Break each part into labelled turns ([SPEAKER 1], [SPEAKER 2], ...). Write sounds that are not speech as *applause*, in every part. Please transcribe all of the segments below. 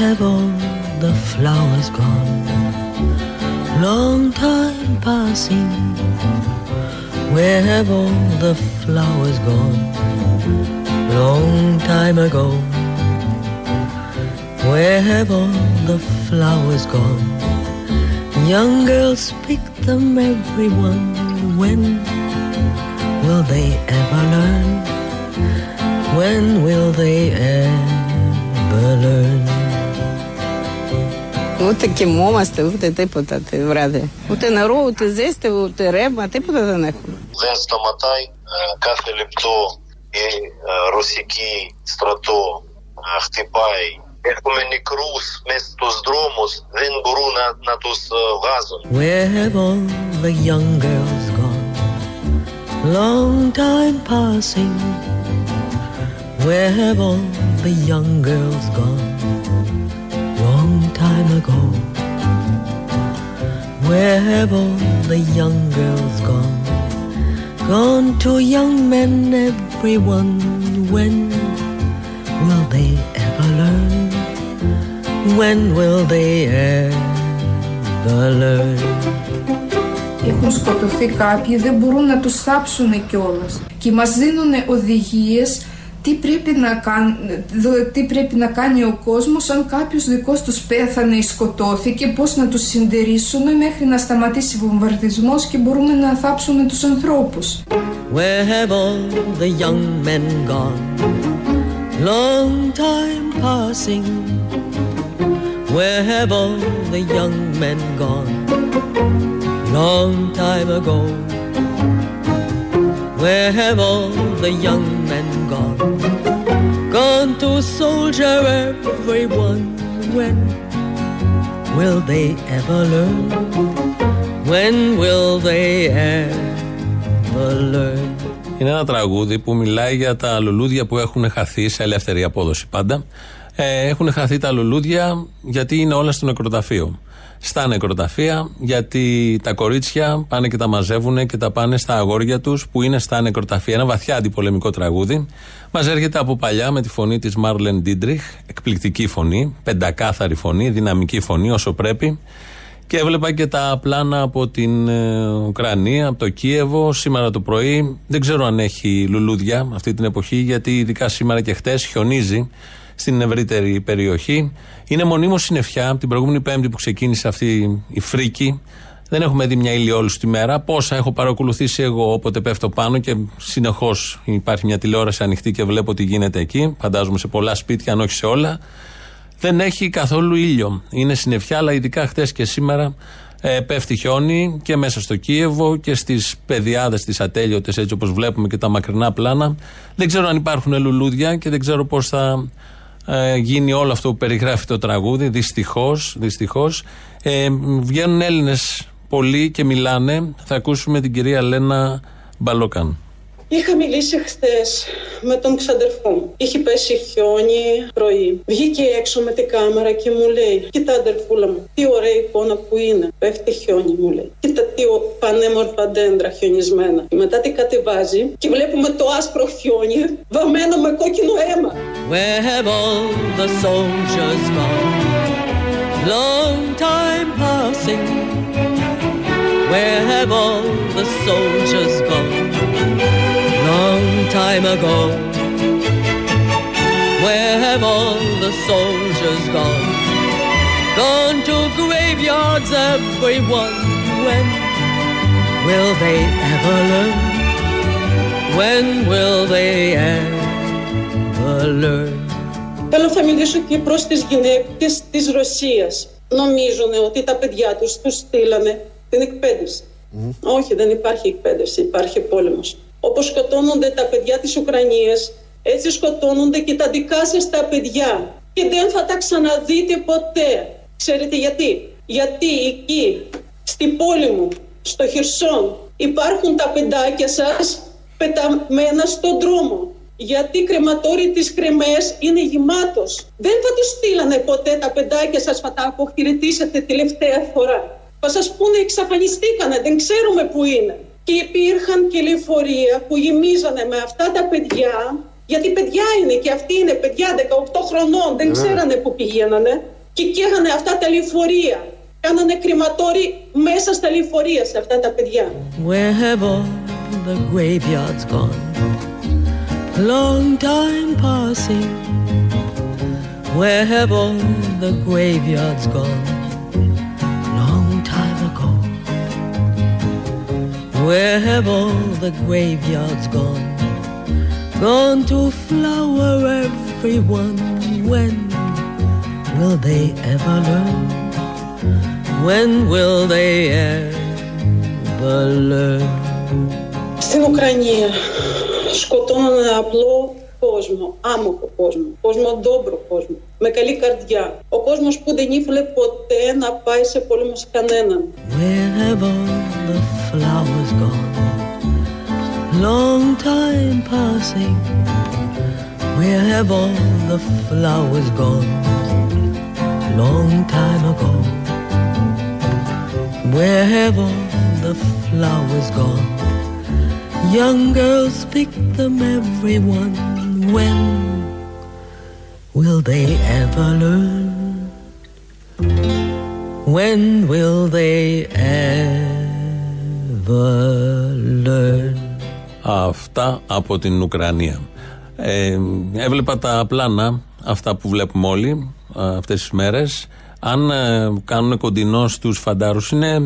[SPEAKER 1] have all the flowers gone? Long time passing. Where have all the flowers gone? Long time ago. Where have all the flowers gone? Young girls pick them, everyone. When will they ever learn? When will they ever learn?
[SPEAKER 2] Ούτε κοιμόμαστε, ούτε τίποτα τη βράδυ. Ούτε νερό, ούτε ζέστη, ούτε ρεύμα, τίποτα δεν έχουμε.
[SPEAKER 3] Δεν σταματάει ε, κάθε λεπτό η ε, ρωσική στρατό ε, χτυπάει. Έχουμε νεκρούς μέσα στους δρόμους, δεν μπορούν να, να τους ε, βγάζουν.
[SPEAKER 1] Where have all the young girls gone? Long time passing. Where have all the young girls gone? Long time ago. Where have all the young girls gone? Gone to young men, everyone. When will they ever learn? When will they ever learn?
[SPEAKER 4] Έχουν σκοτωθεί κάποιοι, δεν μπορούν να τους θάψουν κιόλα. Και μας δίνουν οδηγίες τι πρέπει, να κάν, δο- τι πρέπει να κάνει ο κόσμος αν κάποιος δικός τους πέθανε ή σκοτώθηκε, πώς να τους συντηρήσουμε μέχρι να σταματήσει ο βομβαρδισμός και μπορούμε να θάψουμε τους ανθρώπους.
[SPEAKER 1] Where have all the young men gone? Long time passing. Where have all the young men gone? Long time ago. Where have all the young men gone? Gone to soldier everyone. When will they ever learn? When will they ever learn?
[SPEAKER 5] Είναι ένα τραγούδι που μιλάει για τα λουλούδια που έχουν χαθεί σε ελεύθερη απόδοση πάντα. Ε, έχουν χαθεί τα λουλούδια γιατί είναι όλα στο νεκροταφείο. Στα νεκροταφεία γιατί τα κορίτσια πάνε και τα μαζεύουν και τα πάνε στα αγόρια τους που είναι στα νεκροταφεία. Ένα βαθιά αντιπολεμικό τραγούδι. Μας έρχεται από παλιά με τη φωνή της Μάρλεν Ντίτριχ. Εκπληκτική φωνή, πεντακάθαρη φωνή, δυναμική φωνή όσο πρέπει. Και έβλεπα και τα πλάνα από την ε, Ουκρανία, από το Κίεβο, σήμερα το πρωί. Δεν ξέρω αν έχει λουλούδια αυτή την εποχή, γιατί ειδικά σήμερα και χτες χιονίζει στην ευρύτερη περιοχή. Είναι μονίμως συννεφιά. Την προηγούμενη Πέμπτη που ξεκίνησε αυτή η φρίκη, δεν έχουμε δει μια ηλιόλουστη τη μέρα. Πόσα έχω παρακολουθήσει εγώ όποτε πέφτω πάνω και συνεχώς υπάρχει μια τηλεόραση ανοιχτή και βλέπω τι γίνεται εκεί. Φαντάζομαι σε πολλά σπίτια, αν όχι σε όλα. Δεν έχει καθόλου ήλιο. Είναι συννεφιά, αλλά ειδικά χτες και σήμερα ε, πέφτει χιόνι και μέσα στο Κίεβο και στις πεδιάδες, τις ατέλειωτες, έτσι όπως βλέπουμε και τα μακρινά πλάνα. Δεν ξέρω αν υπάρχουν λουλούδια και δεν ξέρω πώς θα ε, γίνει όλο αυτό που περιγράφει το τραγούδι. Δυστυχώς, δυστυχώς. Ε, βγαίνουν Έλληνες πολλοί και μιλάνε. Θα ακούσουμε την κυρία Λένα Μπαλόκαν.
[SPEAKER 6] Είχα μιλήσει χθες με τον ξαδερφό μου. Είχε πέσει χιόνι πρωί. Βγήκε έξω με την κάμερα και μου λέει: Κοίτα, αδερφούλα μου, τι ωραία εικόνα που είναι. Πέφτει χιόνι, μου λέει. Κοίτα τι ο- πανέμορφα δέντρα χιονισμένα. Και μετά τι κατεβάζει και βλέπουμε το άσπρο χιόνι βαμμένο με κόκκινο αίμα.
[SPEAKER 1] Where have all the soldiers gone? Long time passing. Where have all the soldiers gone? Long time ago. Where have all the soldiers gone? Gone to graveyards, everyone. When will they ever learn? When will they ever learn?
[SPEAKER 6] Θέλω θα μιλήσω και προς τις γυναίκες της Ρωσίας. Νομίζουν ότι τα παιδιά τους τους στείλανε την εκπαίδευση. Όχι, δεν υπάρχει εκπαίδευση, υπάρχει πόλεμος. Όπως σκοτώνονται τα παιδιά της Ουκρανίας, έτσι σκοτώνονται και τα δικά σας τα παιδιά. Και δεν θα τα ξαναδείτε ποτέ. Ξέρετε γιατί; Γιατί εκεί, στην πόλη μου, στο Χερσόν, υπάρχουν τα παιδάκια σας πεταμένα στον δρόμο. Γιατί η κρεματόρη της Κρεμές είναι γεμάτος. Δεν θα τους στείλανε ποτέ τα παιδάκια σας, θα τα αποχαιρετήσετε τελευταία φορά. Θα σας πούνε εξαφανιστήκανε, δεν ξέρουμε που είναι. Και υπήρχαν και λεωφορεία που γεμίζανε με αυτά τα παιδιά Γιατί παιδιά είναι και αυτοί είναι παιδιά 18 χρονών, δεν ξέρανε που πηγαίνανε και καίγανε αυτά τα λεωφορεία. Κάνανε κρηματόρι μέσα στα λεωφορεία σε αυτά τα παιδιά.
[SPEAKER 1] Where have all the graveyards gone? Long time passing. Where have all the graveyards gone? Where have all the graveyards gone? Gone to flower everyone. When will they ever learn? When will they ever learn?
[SPEAKER 6] Στην Ουκρανία σκοτώνανε απλό κόσμο, άμοχο κόσμο, κόσμο ντόμπρο κόσμο, με καλή καρδιά. Ο κόσμος που δεν ήθελε ποτέ να πάει σε πόλεμο σε κανέναν.
[SPEAKER 1] Where have all the flowers gone? Long time passing. Where have all the flowers gone? Long time ago. Where have all the flowers gone? Young girls pick them, everyone. When will they ever learn? When will they ever learn?
[SPEAKER 5] Αυτά από την Ουκρανία. Ε, έβλεπα τα πλάνα, αυτά που βλέπουμε όλοι αυτές τις μέρες. Αν ε, κάνουν κοντινό στους φαντάρους, είναι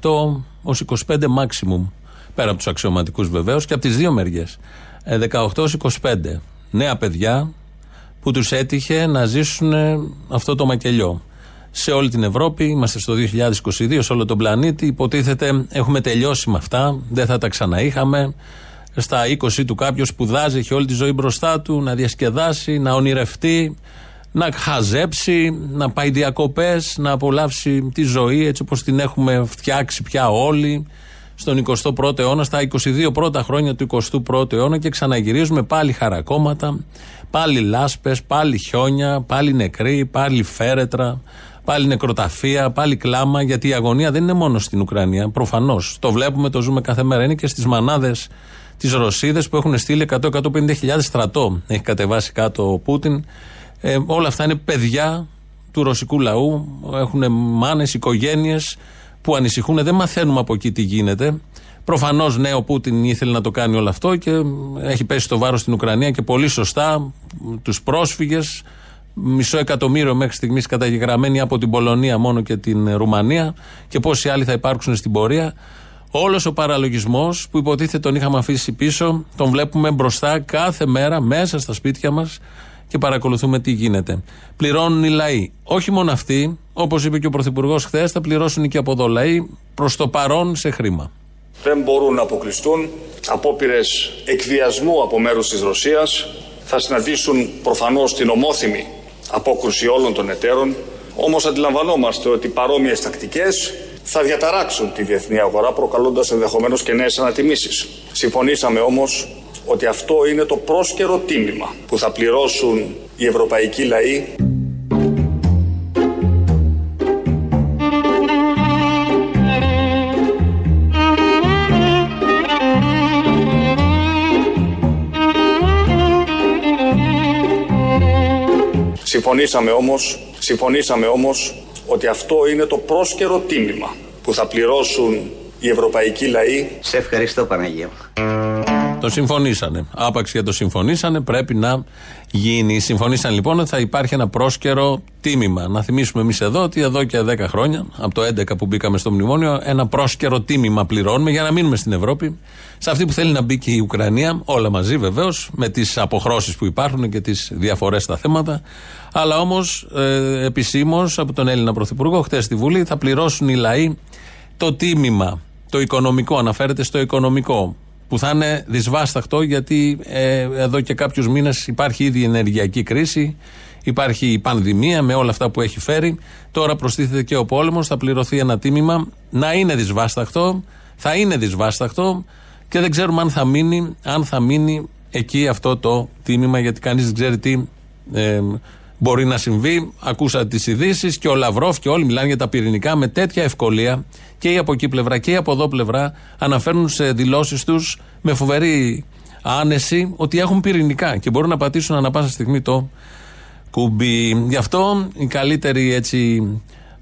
[SPEAKER 5] 18 ως 25 maximum. Πέρα από τους αξιωματικούς βεβαίως και από τις δύο μεριές. 18 ως 25. Νέα παιδιά που τους έτυχε να ζήσουν αυτό το μακελιό. Σε όλη την Ευρώπη, είμαστε στο 2022, σε όλο τον πλανήτη. Υποτίθεται έχουμε τελειώσει με αυτά, δεν θα τα ξαναείχαμε. Στα 20 του κάποιος σπουδάζει, έχει όλη τη ζωή μπροστά του, να διασκεδάσει, να ονειρευτεί, να χαζέψει, να πάει διακοπές, να απολαύσει τη ζωή έτσι όπως την έχουμε φτιάξει πια όλοι στον 21ο αιώνα, στα 22 πρώτα χρόνια του 21ου αιώνα και ξαναγυρίζουμε πάλι χαρακόμματα, πάλι λάσπες, πάλι χιόνια, πάλι νεκροί, πάλι φέρετρα, πάλι νεκροταφεία, πάλι κλάμα, γιατί η αγωνία δεν είναι μόνο στην Ουκρανία. Προφανώς. Το βλέπουμε, το ζούμε κάθε μέρα. Είναι και στις μανάδες τις Ρωσίδες που έχουν στείλει 100-150 στρατό. Έχει κατεβάσει κάτω ο Πούτιν. Ε, όλα αυτά είναι παιδιά του ρωσικού λαού. Έχουν μάνες, οικογένειες που ανησυχούν. Δεν μαθαίνουμε από εκεί τι γίνεται. Προφανώς, ναι, ο Πούτιν ήθελε να το κάνει όλο αυτό και έχει πέσει το βάρος στην Ουκρανία και πολύ σωστά τους πρόσφυγες. Μισό εκατομμύριο μέχρι στιγμής καταγεγραμμένοι από την Πολωνία μόνο και την Ρουμανία και πόσοι άλλοι θα υπάρξουν στην πορεία. Όλος ο παραλογισμός που υποτίθεται τον είχαμε αφήσει πίσω, τον βλέπουμε μπροστά κάθε μέρα μέσα στα σπίτια μας και παρακολουθούμε τι γίνεται. Πληρώνουν οι λαοί. Όχι μόνο αυτοί, όπως είπε και ο Πρωθυπουργός χθες, θα πληρώσουν και από εδώ λαοί προς το παρόν σε χρήμα.
[SPEAKER 7] Δεν μπορούν να αποκλειστούν απόπειρες εκβιασμού από μέρους της Ρωσίας. Θα συναντήσουν προφανώς την ομόθυμη απόκρουση όλων των εταίρων. Όμως αντιλαμβανόμαστε ότι παρόμοιες τακτικές θα διαταράξουν τη διεθνή αγορά, προκαλώντας ενδεχομένως και νέες ανατιμήσεις. Συμφωνήσαμε όμως ότι αυτό είναι το πρόσκαιρο τίμημα που θα πληρώσουν οι ευρωπαϊκοί λαοί Συμφωνήσαμε όμως, συμφωνήσαμε όμως ότι αυτό είναι το πρόσκαιρο τίμημα που θα πληρώσουν οι ευρωπαϊκοί λαοί.
[SPEAKER 8] Σε ευχαριστώ Παναγία.
[SPEAKER 5] Το συμφωνήσανε. Άπαξ για το συμφωνήσανε, πρέπει να γίνει. Συμφωνήσαν λοιπόν ότι θα υπάρχει ένα πρόσκαιρο τίμημα. Να θυμίσουμε εμείς εδώ ότι εδώ και 10 χρόνια, από το 11 που μπήκαμε στο μνημόνιο, ένα πρόσκαιρο τίμημα πληρώνουμε για να μείνουμε στην Ευρώπη. Σε αυτή που θέλει να μπει και η Ουκρανία, όλα μαζί βεβαίως, με τις αποχρώσεις που υπάρχουν και τις διαφορές στα θέματα. Αλλά όμως ε, επισήμως από τον Έλληνα Πρωθυπουργό, χθες στη Βουλή, θα πληρώσουν οι λαοί το τίμημα. Το οικονομικό, αναφέρεται στο οικονομικό που θα είναι δυσβάσταχτο γιατί ε, εδώ και κάποιους μήνες υπάρχει ήδη ενεργειακή κρίση, υπάρχει η πανδημία με όλα αυτά που έχει φέρει. Τώρα προστίθεται και ο πόλεμος, θα πληρωθεί ένα τίμημα να είναι δυσβάσταχτο, θα είναι δυσβάσταχτο και δεν ξέρουμε αν θα μείνει, αν θα μείνει εκεί αυτό το τίμημα γιατί κανείς δεν ξέρει τι ε, μπορεί να συμβεί. Ακούσατε τις ειδήσεις και ο Λαυρόφ και όλοι μιλάνε για τα πυρηνικά με τέτοια ευκολία και η από εκεί πλευρά και η από εδώ πλευρά αναφέρουν σε δηλώσεις τους με φοβερή άνεση ότι έχουν πυρηνικά και μπορούν να πατήσουν ανα πάσα στιγμή το κουμπί. Γι' αυτό η καλύτερη έτσι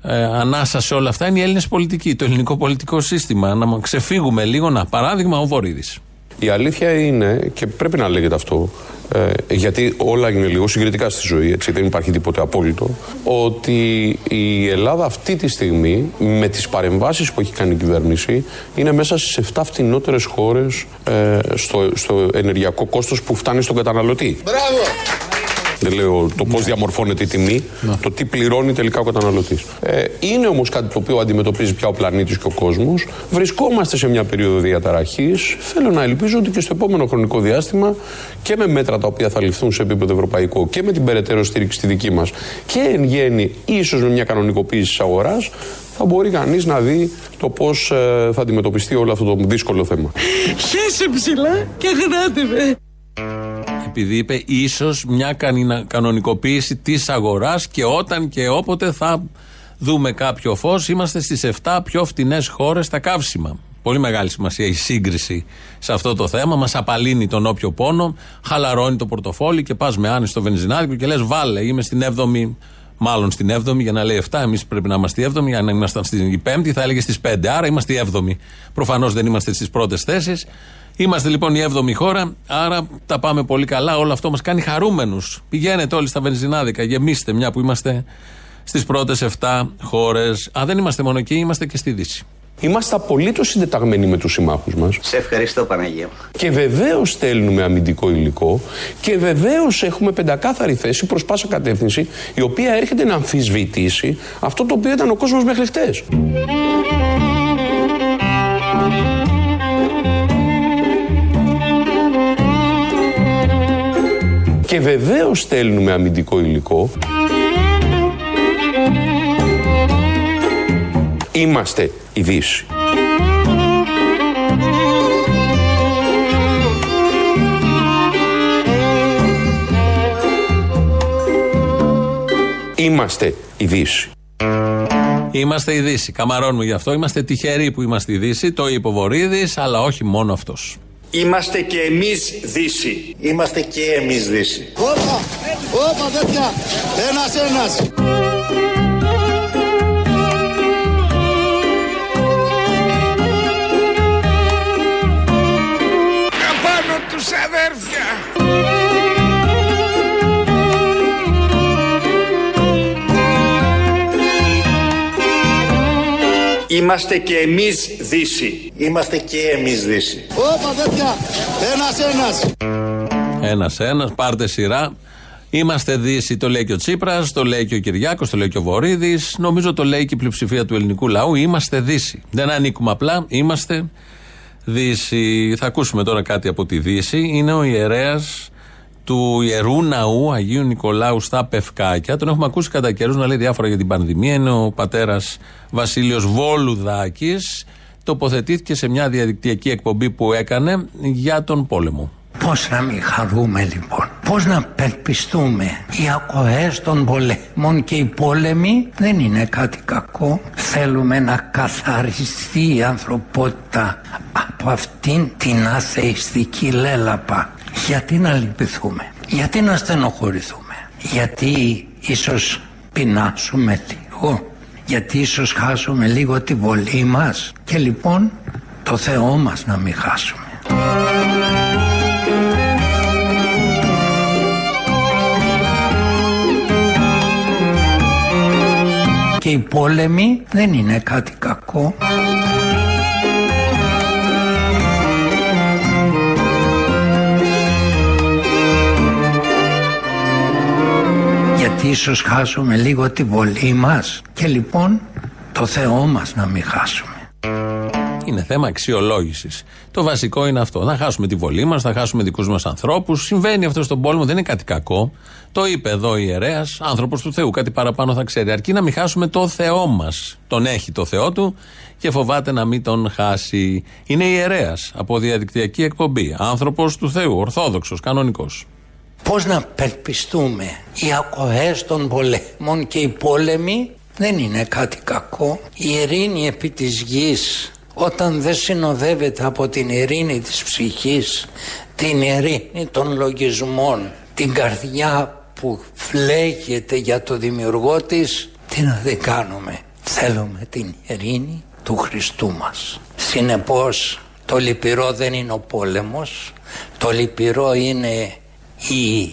[SPEAKER 5] ε, ανάσα σε όλα αυτά είναι η Έλληνες πολιτική, το ελληνικό πολιτικό σύστημα. Να ξεφύγουμε λίγο. Ένα παράδειγμα, ο Βορύδης.
[SPEAKER 8] Η αλήθεια είναι, και πρέπει να λέγεται αυτό, ε, γιατί όλα είναι λίγο συγκριτικά στη ζωή, έτσι δεν υπάρχει τίποτε απόλυτο, ότι η Ελλάδα αυτή τη στιγμή με τις παρεμβάσεις που έχει κάνει η κυβέρνηση είναι μέσα στις 7 φτηνότερες χώρες ε, στο, στο ενεργειακό κόστος που φτάνει στον καταναλωτή. Μπράβο! Δεν λέω το πώς διαμορφώνεται η τιμή, ναι. το τι πληρώνει τελικά ο καταναλωτής. Ε, είναι όμως κάτι το οποίο αντιμετωπίζει πια ο πλανήτης και ο κόσμος. Βρισκόμαστε σε μια περίοδο διαταραχής. Θέλω να ελπίζω ότι και στο επόμενο χρονικό διάστημα και με μέτρα τα οποία θα ληφθούν σε επίπεδο ευρωπαϊκό και με την περαιτέρω στήριξη στη δική μας και εν γέννη, ίσως με μια κανονικοποίηση της αγοράς, θα μπορεί κανείς να δει το πώς ε, θα αντιμετωπιστεί όλο αυτό το δύσκολο θέμα.
[SPEAKER 1] Χέσε ψηλά και γράτε με
[SPEAKER 5] επειδή είπε ίσως μια κανονικοποίηση της αγοράς και όταν και όποτε θα δούμε κάποιο φως, είμαστε στις 7 πιο φτηνές χώρες στα καύσιμα. Πολύ μεγάλη σημασία η σύγκριση σε αυτό το θέμα. Μας απαλύνει τον όποιο πόνο, χαλαρώνει το πορτοφόλι και πας με άνεση στο βενζινάδικο και λες: Βάλε, είμαι στην 7η, μάλλον στην 7η για να λέει 7. Εμείς πρέπει να είμαστε 7η. Αν ήμασταν στην 5η, θα έλεγε στις 5. Άρα είμαστε 7η. Προφανώς δεν είμαστε στις πρώτες θέσεις. Είμαστε λοιπόν η 7η χώρα, άρα τα πάμε πολύ καλά. Όλο αυτό μας κάνει χαρούμενους. Πηγαίνετε όλοι στα βενζινάδικα, γεμίστε μια που είμαστε στις πρώτες 7 χώρες. Α, δεν είμαστε μόνο εκεί, είμαστε και στη Δύση.
[SPEAKER 8] Είμαστε απολύτως συντεταγμένοι με τους συμμάχους μας.
[SPEAKER 9] Σε ευχαριστώ, Παναγία.
[SPEAKER 8] Και βεβαίως στέλνουμε αμυντικό υλικό και βεβαίως έχουμε πεντακάθαρη θέση προς πάσα κατεύθυνση, η οποία έρχεται να αμφισβητήσει αυτό το οποίο ήταν ο κόσμος μέχρι χτες. Και βεβαίως στέλνουμε αμυντικό υλικό. Είμαστε η Δύση. Είμαστε η Δύση.
[SPEAKER 5] Είμαστε η Δύση. Καμαρώνουμε γι' αυτό. Είμαστε τυχεροί που είμαστε η Δύση. Το είπε ο Βορύδης, αλλά όχι μόνο αυτός.
[SPEAKER 10] Είμαστε και εμείς Δύση.
[SPEAKER 11] Είμαστε και εμείς Δύση.
[SPEAKER 12] Όπα, όπα τέτοια, ένας ένας.
[SPEAKER 10] Είμαστε και εμείς Δύση.
[SPEAKER 11] Είμαστε και εμείς Δύση.
[SPEAKER 12] Όπα τέτοια, ένας ένας.
[SPEAKER 5] Ένας ένας, πάρτε σειρά. Είμαστε Δύση, το λέει και ο Τσίπρας, το λέει και ο Κυριάκος, το λέει και ο Βορύδης. Νομίζω το λέει και η πλειοψηφία του ελληνικού λαού. Είμαστε Δύση. Δεν ανήκουμε απλά, είμαστε Δύση. Θα ακούσουμε τώρα κάτι από τη Δύση. Είναι ο ιερέας του ιερού ναού Αγίου Νικολάου στα Πευκάκια. Τον έχουμε ακούσει κατά καιρούς να λέει διάφορα για την πανδημία. Είναι ο πατέρας Βασίλειος Βόλουδάκης. Τοποθετήθηκε σε μια διαδικτυακή εκπομπή που έκανε για τον πόλεμο.
[SPEAKER 13] Πώς να μην χαρούμε λοιπόν, πώς να περπιστούμε. Οι ακοές των πολέμων και οι πόλεμοι δεν είναι κάτι κακό. Θέλουμε να καθαριστεί η ανθρωπότητα από αυτήν την αθεϊστική λέλαπα γιατί να λυπηθούμε, γιατί να στενοχωρηθούμε, γιατί ίσως πεινάσουμε λίγο, γιατί ίσως χάσουμε λίγο τη βολή μας και λοιπόν το Θεό μας να μην χάσουμε. Και οι πόλεμοι δεν είναι κάτι κακό. Γιατί ίσως χάσουμε λίγο τη βολή μας και λοιπόν το Θεό μας να μην χάσουμε.
[SPEAKER 5] Είναι θέμα αξιολόγησης. Το βασικό είναι αυτό. Θα χάσουμε τη βολή μας, θα χάσουμε δικούς μας ανθρώπους. Συμβαίνει αυτό στον πόλεμο, δεν είναι κάτι κακό. Το είπε εδώ ο ιερέας, άνθρωπος του Θεού. Κάτι παραπάνω θα ξέρει. Αρκεί να μην χάσουμε το Θεό μας. Τον έχει το Θεό του και φοβάται να μην τον χάσει. Είναι ιερέας από διαδικτυακή εκπομπή. Άνθρωπος του Θεού, Ορθόδοξος, κανονικός.
[SPEAKER 13] Πώς να περπιστούμε οι ακοές των πολέμων και οι πόλεμοι δεν είναι κάτι κακό. Η ειρήνη επί της γης όταν δεν συνοδεύεται από την ειρήνη της ψυχής, την ειρήνη των λογισμών, την καρδιά που φλέγεται για το δημιουργό της, τι να δεν κάνουμε; Θέλουμε την ειρήνη του Χριστού μας. Συνεπώς το λυπηρό δεν είναι ο πόλεμος, το λυπηρό είναι η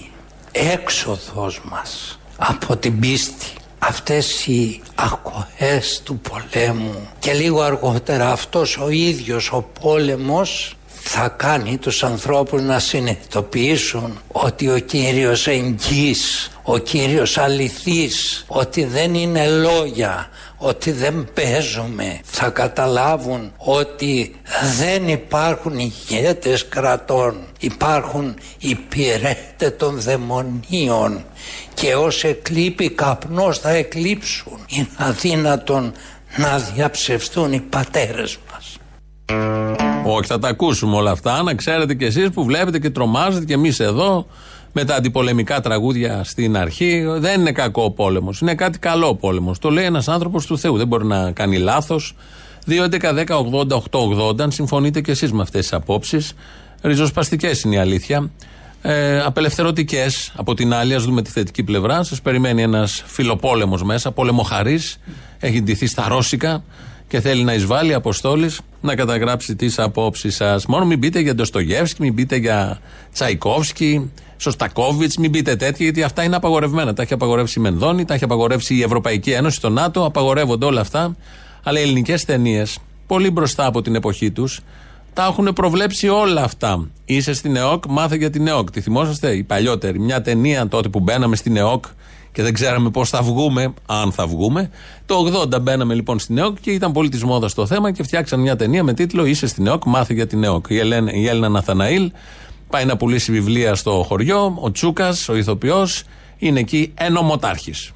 [SPEAKER 13] έξοδος μας από την πίστη. Αυτές οι ακοές του πολέμου και λίγο αργότερα αυτός ο ίδιος ο πόλεμος θα κάνει τους ανθρώπους να συνειδητοποιήσουν ότι ο Κύριος εγγύς, ο Κύριος αληθής, ότι δεν είναι λόγια, ότι δεν παίζουμε. Θα καταλάβουν ότι δεν υπάρχουν ηγέτες κρατών, υπάρχουν υπηρέτε των δαιμονίων και ως εκλείπει καπνός θα εκλείψουν. Είναι αδύνατον να διαψευστούν οι πατέρες μας.
[SPEAKER 5] Όχι, θα τα ακούσουμε όλα αυτά. Να ξέρετε κι εσείς που βλέπετε και τρομάζετε και εμείς εδώ με τα αντιπολεμικά τραγούδια στην αρχή. Δεν είναι κακό ο πόλεμος. Είναι κάτι καλό ο πόλεμος. Το λέει ένας άνθρωπος του Θεού. Δεν μπορεί να κάνει λάθος. 2.11.10.80.880. Αν συμφωνείτε κι εσείς με αυτές τις απόψεις. Ριζοσπαστικές είναι η αλήθεια. Ε, Απελευθερωτικές από την άλλη, ας δούμε τη θετική πλευρά. Σας περιμένει ένας φιλοπόλεμος μέσα, πολεμοχαρής. Έχει ντυθεί στα Ρώσικα και θέλει να εισβάλλει Αποστόλης να καταγράψει τις απόψεις σας. Μόνο μην πείτε για Ντοστογεύσκη, μην πείτε για Τσαϊκόφσκι, Σωστακόβιτς, μην πείτε τέτοια, γιατί αυτά είναι απαγορευμένα. Τα έχει απαγορεύσει η Μενδώνη, τα έχει απαγορεύσει η Ευρωπαϊκή Ένωση, το ΝΑΤΟ, απαγορεύονται όλα αυτά. Αλλά οι ελληνικές ταινίες, πολύ μπροστά από την εποχή τους, τα έχουν προβλέψει όλα αυτά. Είσαι στην ΕΟΚ, μάθε για την ΕΟΚ. Τη θυμόσαστε, οι παλιότεροι. Μια ταινία τότε που μπαίναμε στην ΕΟΚ και δεν ξέραμε πώς θα βγούμε, αν θα βγούμε. Το 80 μπαίναμε λοιπόν στην ΕΟΚ και ήταν πολύ της μόδας το θέμα και φτιάξαν μια ταινία με τίτλο Είσαι στην ΕΟΚ, μάθε για την ΕΟΚ. Η, Ελένα, η Έλληνα Ναθαναήλ πάει να πουλήσει βιβλία στο χωριό. Ο Τσούκας, ο ηθοποιός, είναι εκεί ενωμοτάρχης.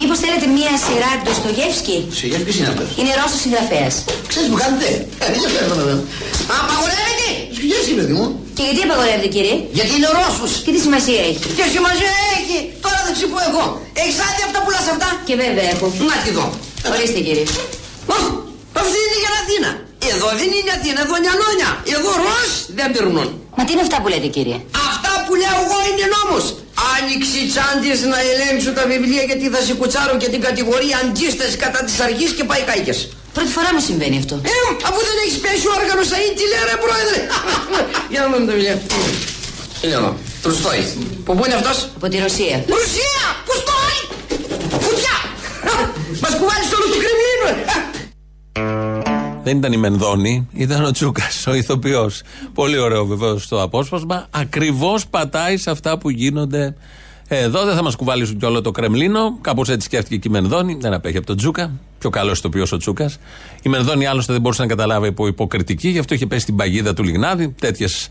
[SPEAKER 9] Μήπως θέλετε μία σειρά του Ντοστογεύσκη.
[SPEAKER 14] Σιγεύσκη είναι αυτός.
[SPEAKER 9] Είναι Ρώσος συγγραφέας.
[SPEAKER 14] Ξέρεις που κάνετε; Ε, δεν ενδιαφέρον βέβαια. Απαγορεύεται. Σκυγεύσκη, παιδί μου.
[SPEAKER 9] Και γιατί απαγορεύεται, κύριε;
[SPEAKER 14] Γιατί είναι Ρώσου.
[SPEAKER 9] Και τι σημασία έχει;
[SPEAKER 14] Και σημασία έχει. Τώρα δεν σου πω εγώ. Έχεις άδεια αυτά που λα αυτά;
[SPEAKER 9] Και βέβαια έχω.
[SPEAKER 14] Να τη δω.
[SPEAKER 9] Ορίστε, κύριε.
[SPEAKER 14] Οχ, αυτή είναι για Αθήνα. Εδώ δεν είναι Αθήνα, εδώ είναι Αλόνια. Εδώ Ρώσ δεν περνούν.
[SPEAKER 9] Μα τι είναι αυτά που λέτε, κύριε;
[SPEAKER 14] Αυτά που λέω εγώ είναι νόμος. Άνοιξε τσάντες να ελέγξω τα βιβλία γιατί θα σε κουτσάρω και την κατηγορία αντίσταση κατά της αρχής και πάει κάικες.
[SPEAKER 9] Πρώτη φορά μου συμβαίνει αυτό.
[SPEAKER 14] Ε, αφού δεν έχεις πέσει ο όργανος θα είναι, τι λέει ρε πρόεδρε. Για να δούμε τα βιβλία. Είναι εδώ. Τρουστόι. Που πού είναι αυτός;
[SPEAKER 9] Από τη Ρωσία.
[SPEAKER 14] Ρωσία! Πού στόι! Φουτιά! Μας κουβάλεις όλο το Κρεμλίνο.
[SPEAKER 5] Δεν ήταν η Μενδώνη, ήταν ο Τσούκας, ο ηθοποιός. Πολύ ωραίο βεβαίως το απόσπασμα. Ακριβώς πατάει σε αυτά που γίνονται εδώ. Δεν θα μας κουβαλήσουν κι όλο το Κρεμλίνο. Κάπως έτσι σκέφτηκε και η Μενδώνη. Δεν απέχει από τον Τσούκα. Πιο καλός ηθοποιό ο Τσούκα. Η Μενδώνη άλλωστε δεν μπορούσε να καταλάβει από υποκριτική, γι' αυτό είχε πέσει την παγίδα του Λιγνάδη. Τέτοιες,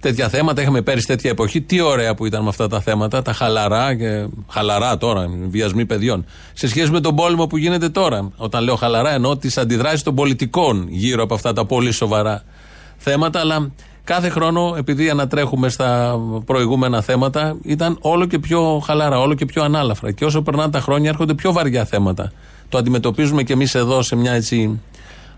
[SPEAKER 5] τέτοια θέματα. Είχαμε πέρυσι τέτοια εποχή. Τι ωραία που ήταν με αυτά τα θέματα, τα χαλαρά και χαλαρά τώρα, βιασμοί παιδιών. Σε σχέση με τον πόλεμο που γίνεται τώρα. Όταν λέω χαλαρά, εννοώ τις αντιδράσεις των πολιτικών γύρω από αυτά τα πολύ σοβαρά θέματα. Αλλά κάθε χρόνο, επειδή ανατρέχουμε στα προηγούμενα θέματα, ήταν όλο και πιο χαλαρά, όλο και πιο ανάλαφρα. Και όσο περνάνε τα χρόνια, έρχονται πιο βαριά θέματα. Το αντιμετωπίζουμε κι εμείς εδώ σε μια έτσι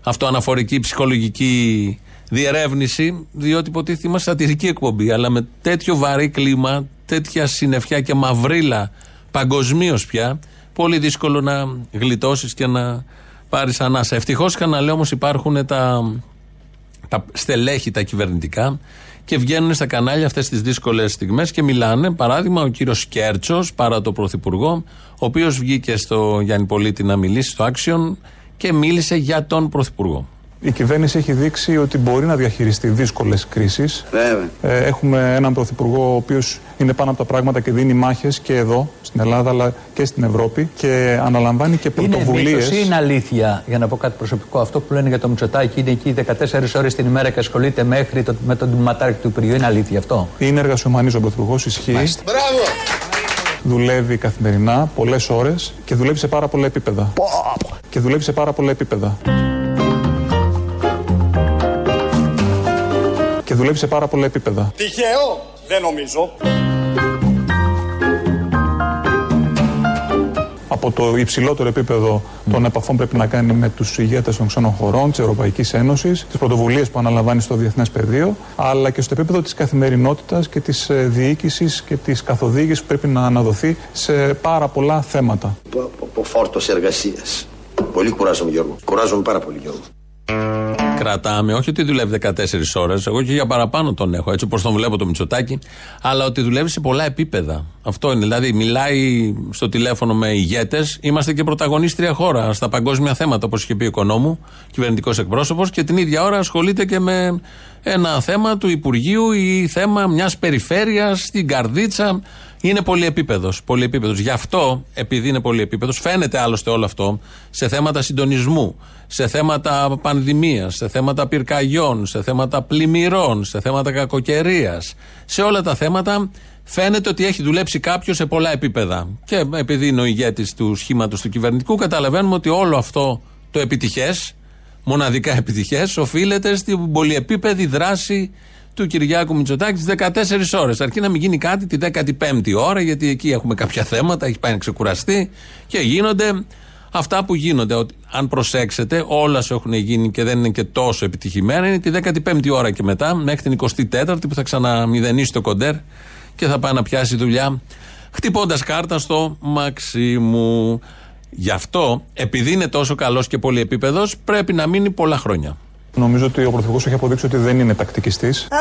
[SPEAKER 5] αυτοαναφορική ψυχολογική διερεύνηση, διότι υποτίθεται είμαστε σατυρική εκπομπή, αλλά με τέτοιο βαρύ κλίμα, τέτοια συννεφιά και μαυρίλα παγκοσμίως πια, πολύ δύσκολο να γλιτώσεις και να πάρεις ανάσα. Ευτυχώς, λέω όμως, υπάρχουν τα, τα στελέχη τα κυβερνητικά και βγαίνουν στα κανάλια αυτές τις δύσκολες στιγμές και μιλάνε. Παράδειγμα, ο κύριος Κέρτσος, παρά το πρωθυπουργό, ο οποίος βγήκε στο Γιάννη Πολίτη να μιλήσει στο Action και μίλησε για τον πρωθυπουργό.
[SPEAKER 15] Η κυβέρνηση έχει δείξει ότι μπορεί να διαχειριστεί δύσκολες κρίσεις. έχουμε έναν πρωθυπουργό ο οποίος είναι πάνω από τα πράγματα και δίνει μάχες και εδώ, στην Ελλάδα, αλλά και στην Ευρώπη και αναλαμβάνει και πρωτοβουλίες.
[SPEAKER 16] Είναι μύθος ή είναι αλήθεια, για να πω κάτι προσωπικό, αυτό που λένε για το Μητσοτάκι, είναι εκεί 14 ώρες την ημέρα και ασχολείται μέχρι το, με τον ματάρι του Υπουργείου. Είναι αλήθεια αυτό;
[SPEAKER 15] Είναι εργασιομανής ο πρωθυπουργός, ισχύει.
[SPEAKER 14] Μπράβο!
[SPEAKER 15] Δουλεύει καθημερινά, πολλές ώρες και δουλεύει σε πάρα πολλά επίπεδα. Και δουλεύει σε πάρα πολλά επίπεδα. Και δουλεύει σε πάρα πολλά επίπεδα.
[SPEAKER 10] Τυχαίο, δεν νομίζω.
[SPEAKER 15] από το υψηλότερο επίπεδο των επαφών πρέπει να κάνει με τους ηγέτες των ξένων χωρών, της Ευρωπαϊκής Ένωσης, τις πρωτοβουλίες που αναλαμβάνει στο διεθνές πεδίο, αλλά και στο επίπεδο της καθημερινότητας και της διοίκησης και της καθοδήγησης που πρέπει να αναδοθεί σε πάρα πολλά θέματα.
[SPEAKER 17] Από φόρτος εργασίας. Πολύ κουράζομαι, Γιώργο. Κουράζομαι πάρα πολύ, Γιώργο.
[SPEAKER 5] Κρατάμε, όχι ότι δουλεύει 14 ώρες, εγώ και για παραπάνω τον έχω, έτσι όπως τον βλέπω το Μητσοτάκι, αλλά ότι δουλεύει σε πολλά επίπεδα. Αυτό είναι. Δηλαδή, μιλάει στο τηλέφωνο με ηγέτες. Είμαστε και πρωταγωνίστρια χώρα στα παγκόσμια θέματα, όπως είχε πει ο οικονόμου, κυβερνητικός εκπρόσωπος, και την ίδια ώρα ασχολείται και με ένα θέμα του Υπουργείου ή θέμα μιας περιφέρειας στην Καρδίτσα. Είναι πολυεπίπεδος. Πολυεπίπεδος. Γι' αυτό, επειδή είναι πολυεπίπεδος, φαίνεται άλλωστε όλο αυτό σε θέματα συντονισμού, σε θέματα πανδημίας, σε θέματα πυρκαγιών, σε θέματα πλημμυρών, σε θέματα κακοκαιρίας. Σε όλα τα θέματα φαίνεται ότι έχει δουλέψει κάποιος σε πολλά επίπεδα. Και επειδή είναι ο ηγέτης του σχήματος του κυβερνητικού, καταλαβαίνουμε ότι όλο αυτό το επιτυχές, μοναδικά επιτυχές, οφείλεται στην πολυεπίπεδη δράση του Κυριάκου Μητσοτάκη τι 14 ώρες. Αρκεί να μην γίνει κάτι τη 15η ώρα, γιατί εκεί έχουμε κάποια θέματα, έχει πάει να ξεκουραστεί και γίνονται αυτά που γίνονται. αν προσέξετε, όλα σου έχουν γίνει και δεν είναι και τόσο επιτυχημένα. Είναι τη 15η ώρα και μετά, μέχρι την 24η που θα ξαναμηδενίσει το κοντέρ και θα πάει να πιάσει δουλειά, χτυπώντας κάρτα στο Μαξίμου. Γι' αυτό, επειδή είναι τόσο καλός και πολυεπίπεδος, πρέπει να μείνει πολλά χρόνια.
[SPEAKER 15] Νομίζω ότι ο Πρωθυπουργός έχει αποδείξει ότι δεν είναι τακτικιστής. *laughs*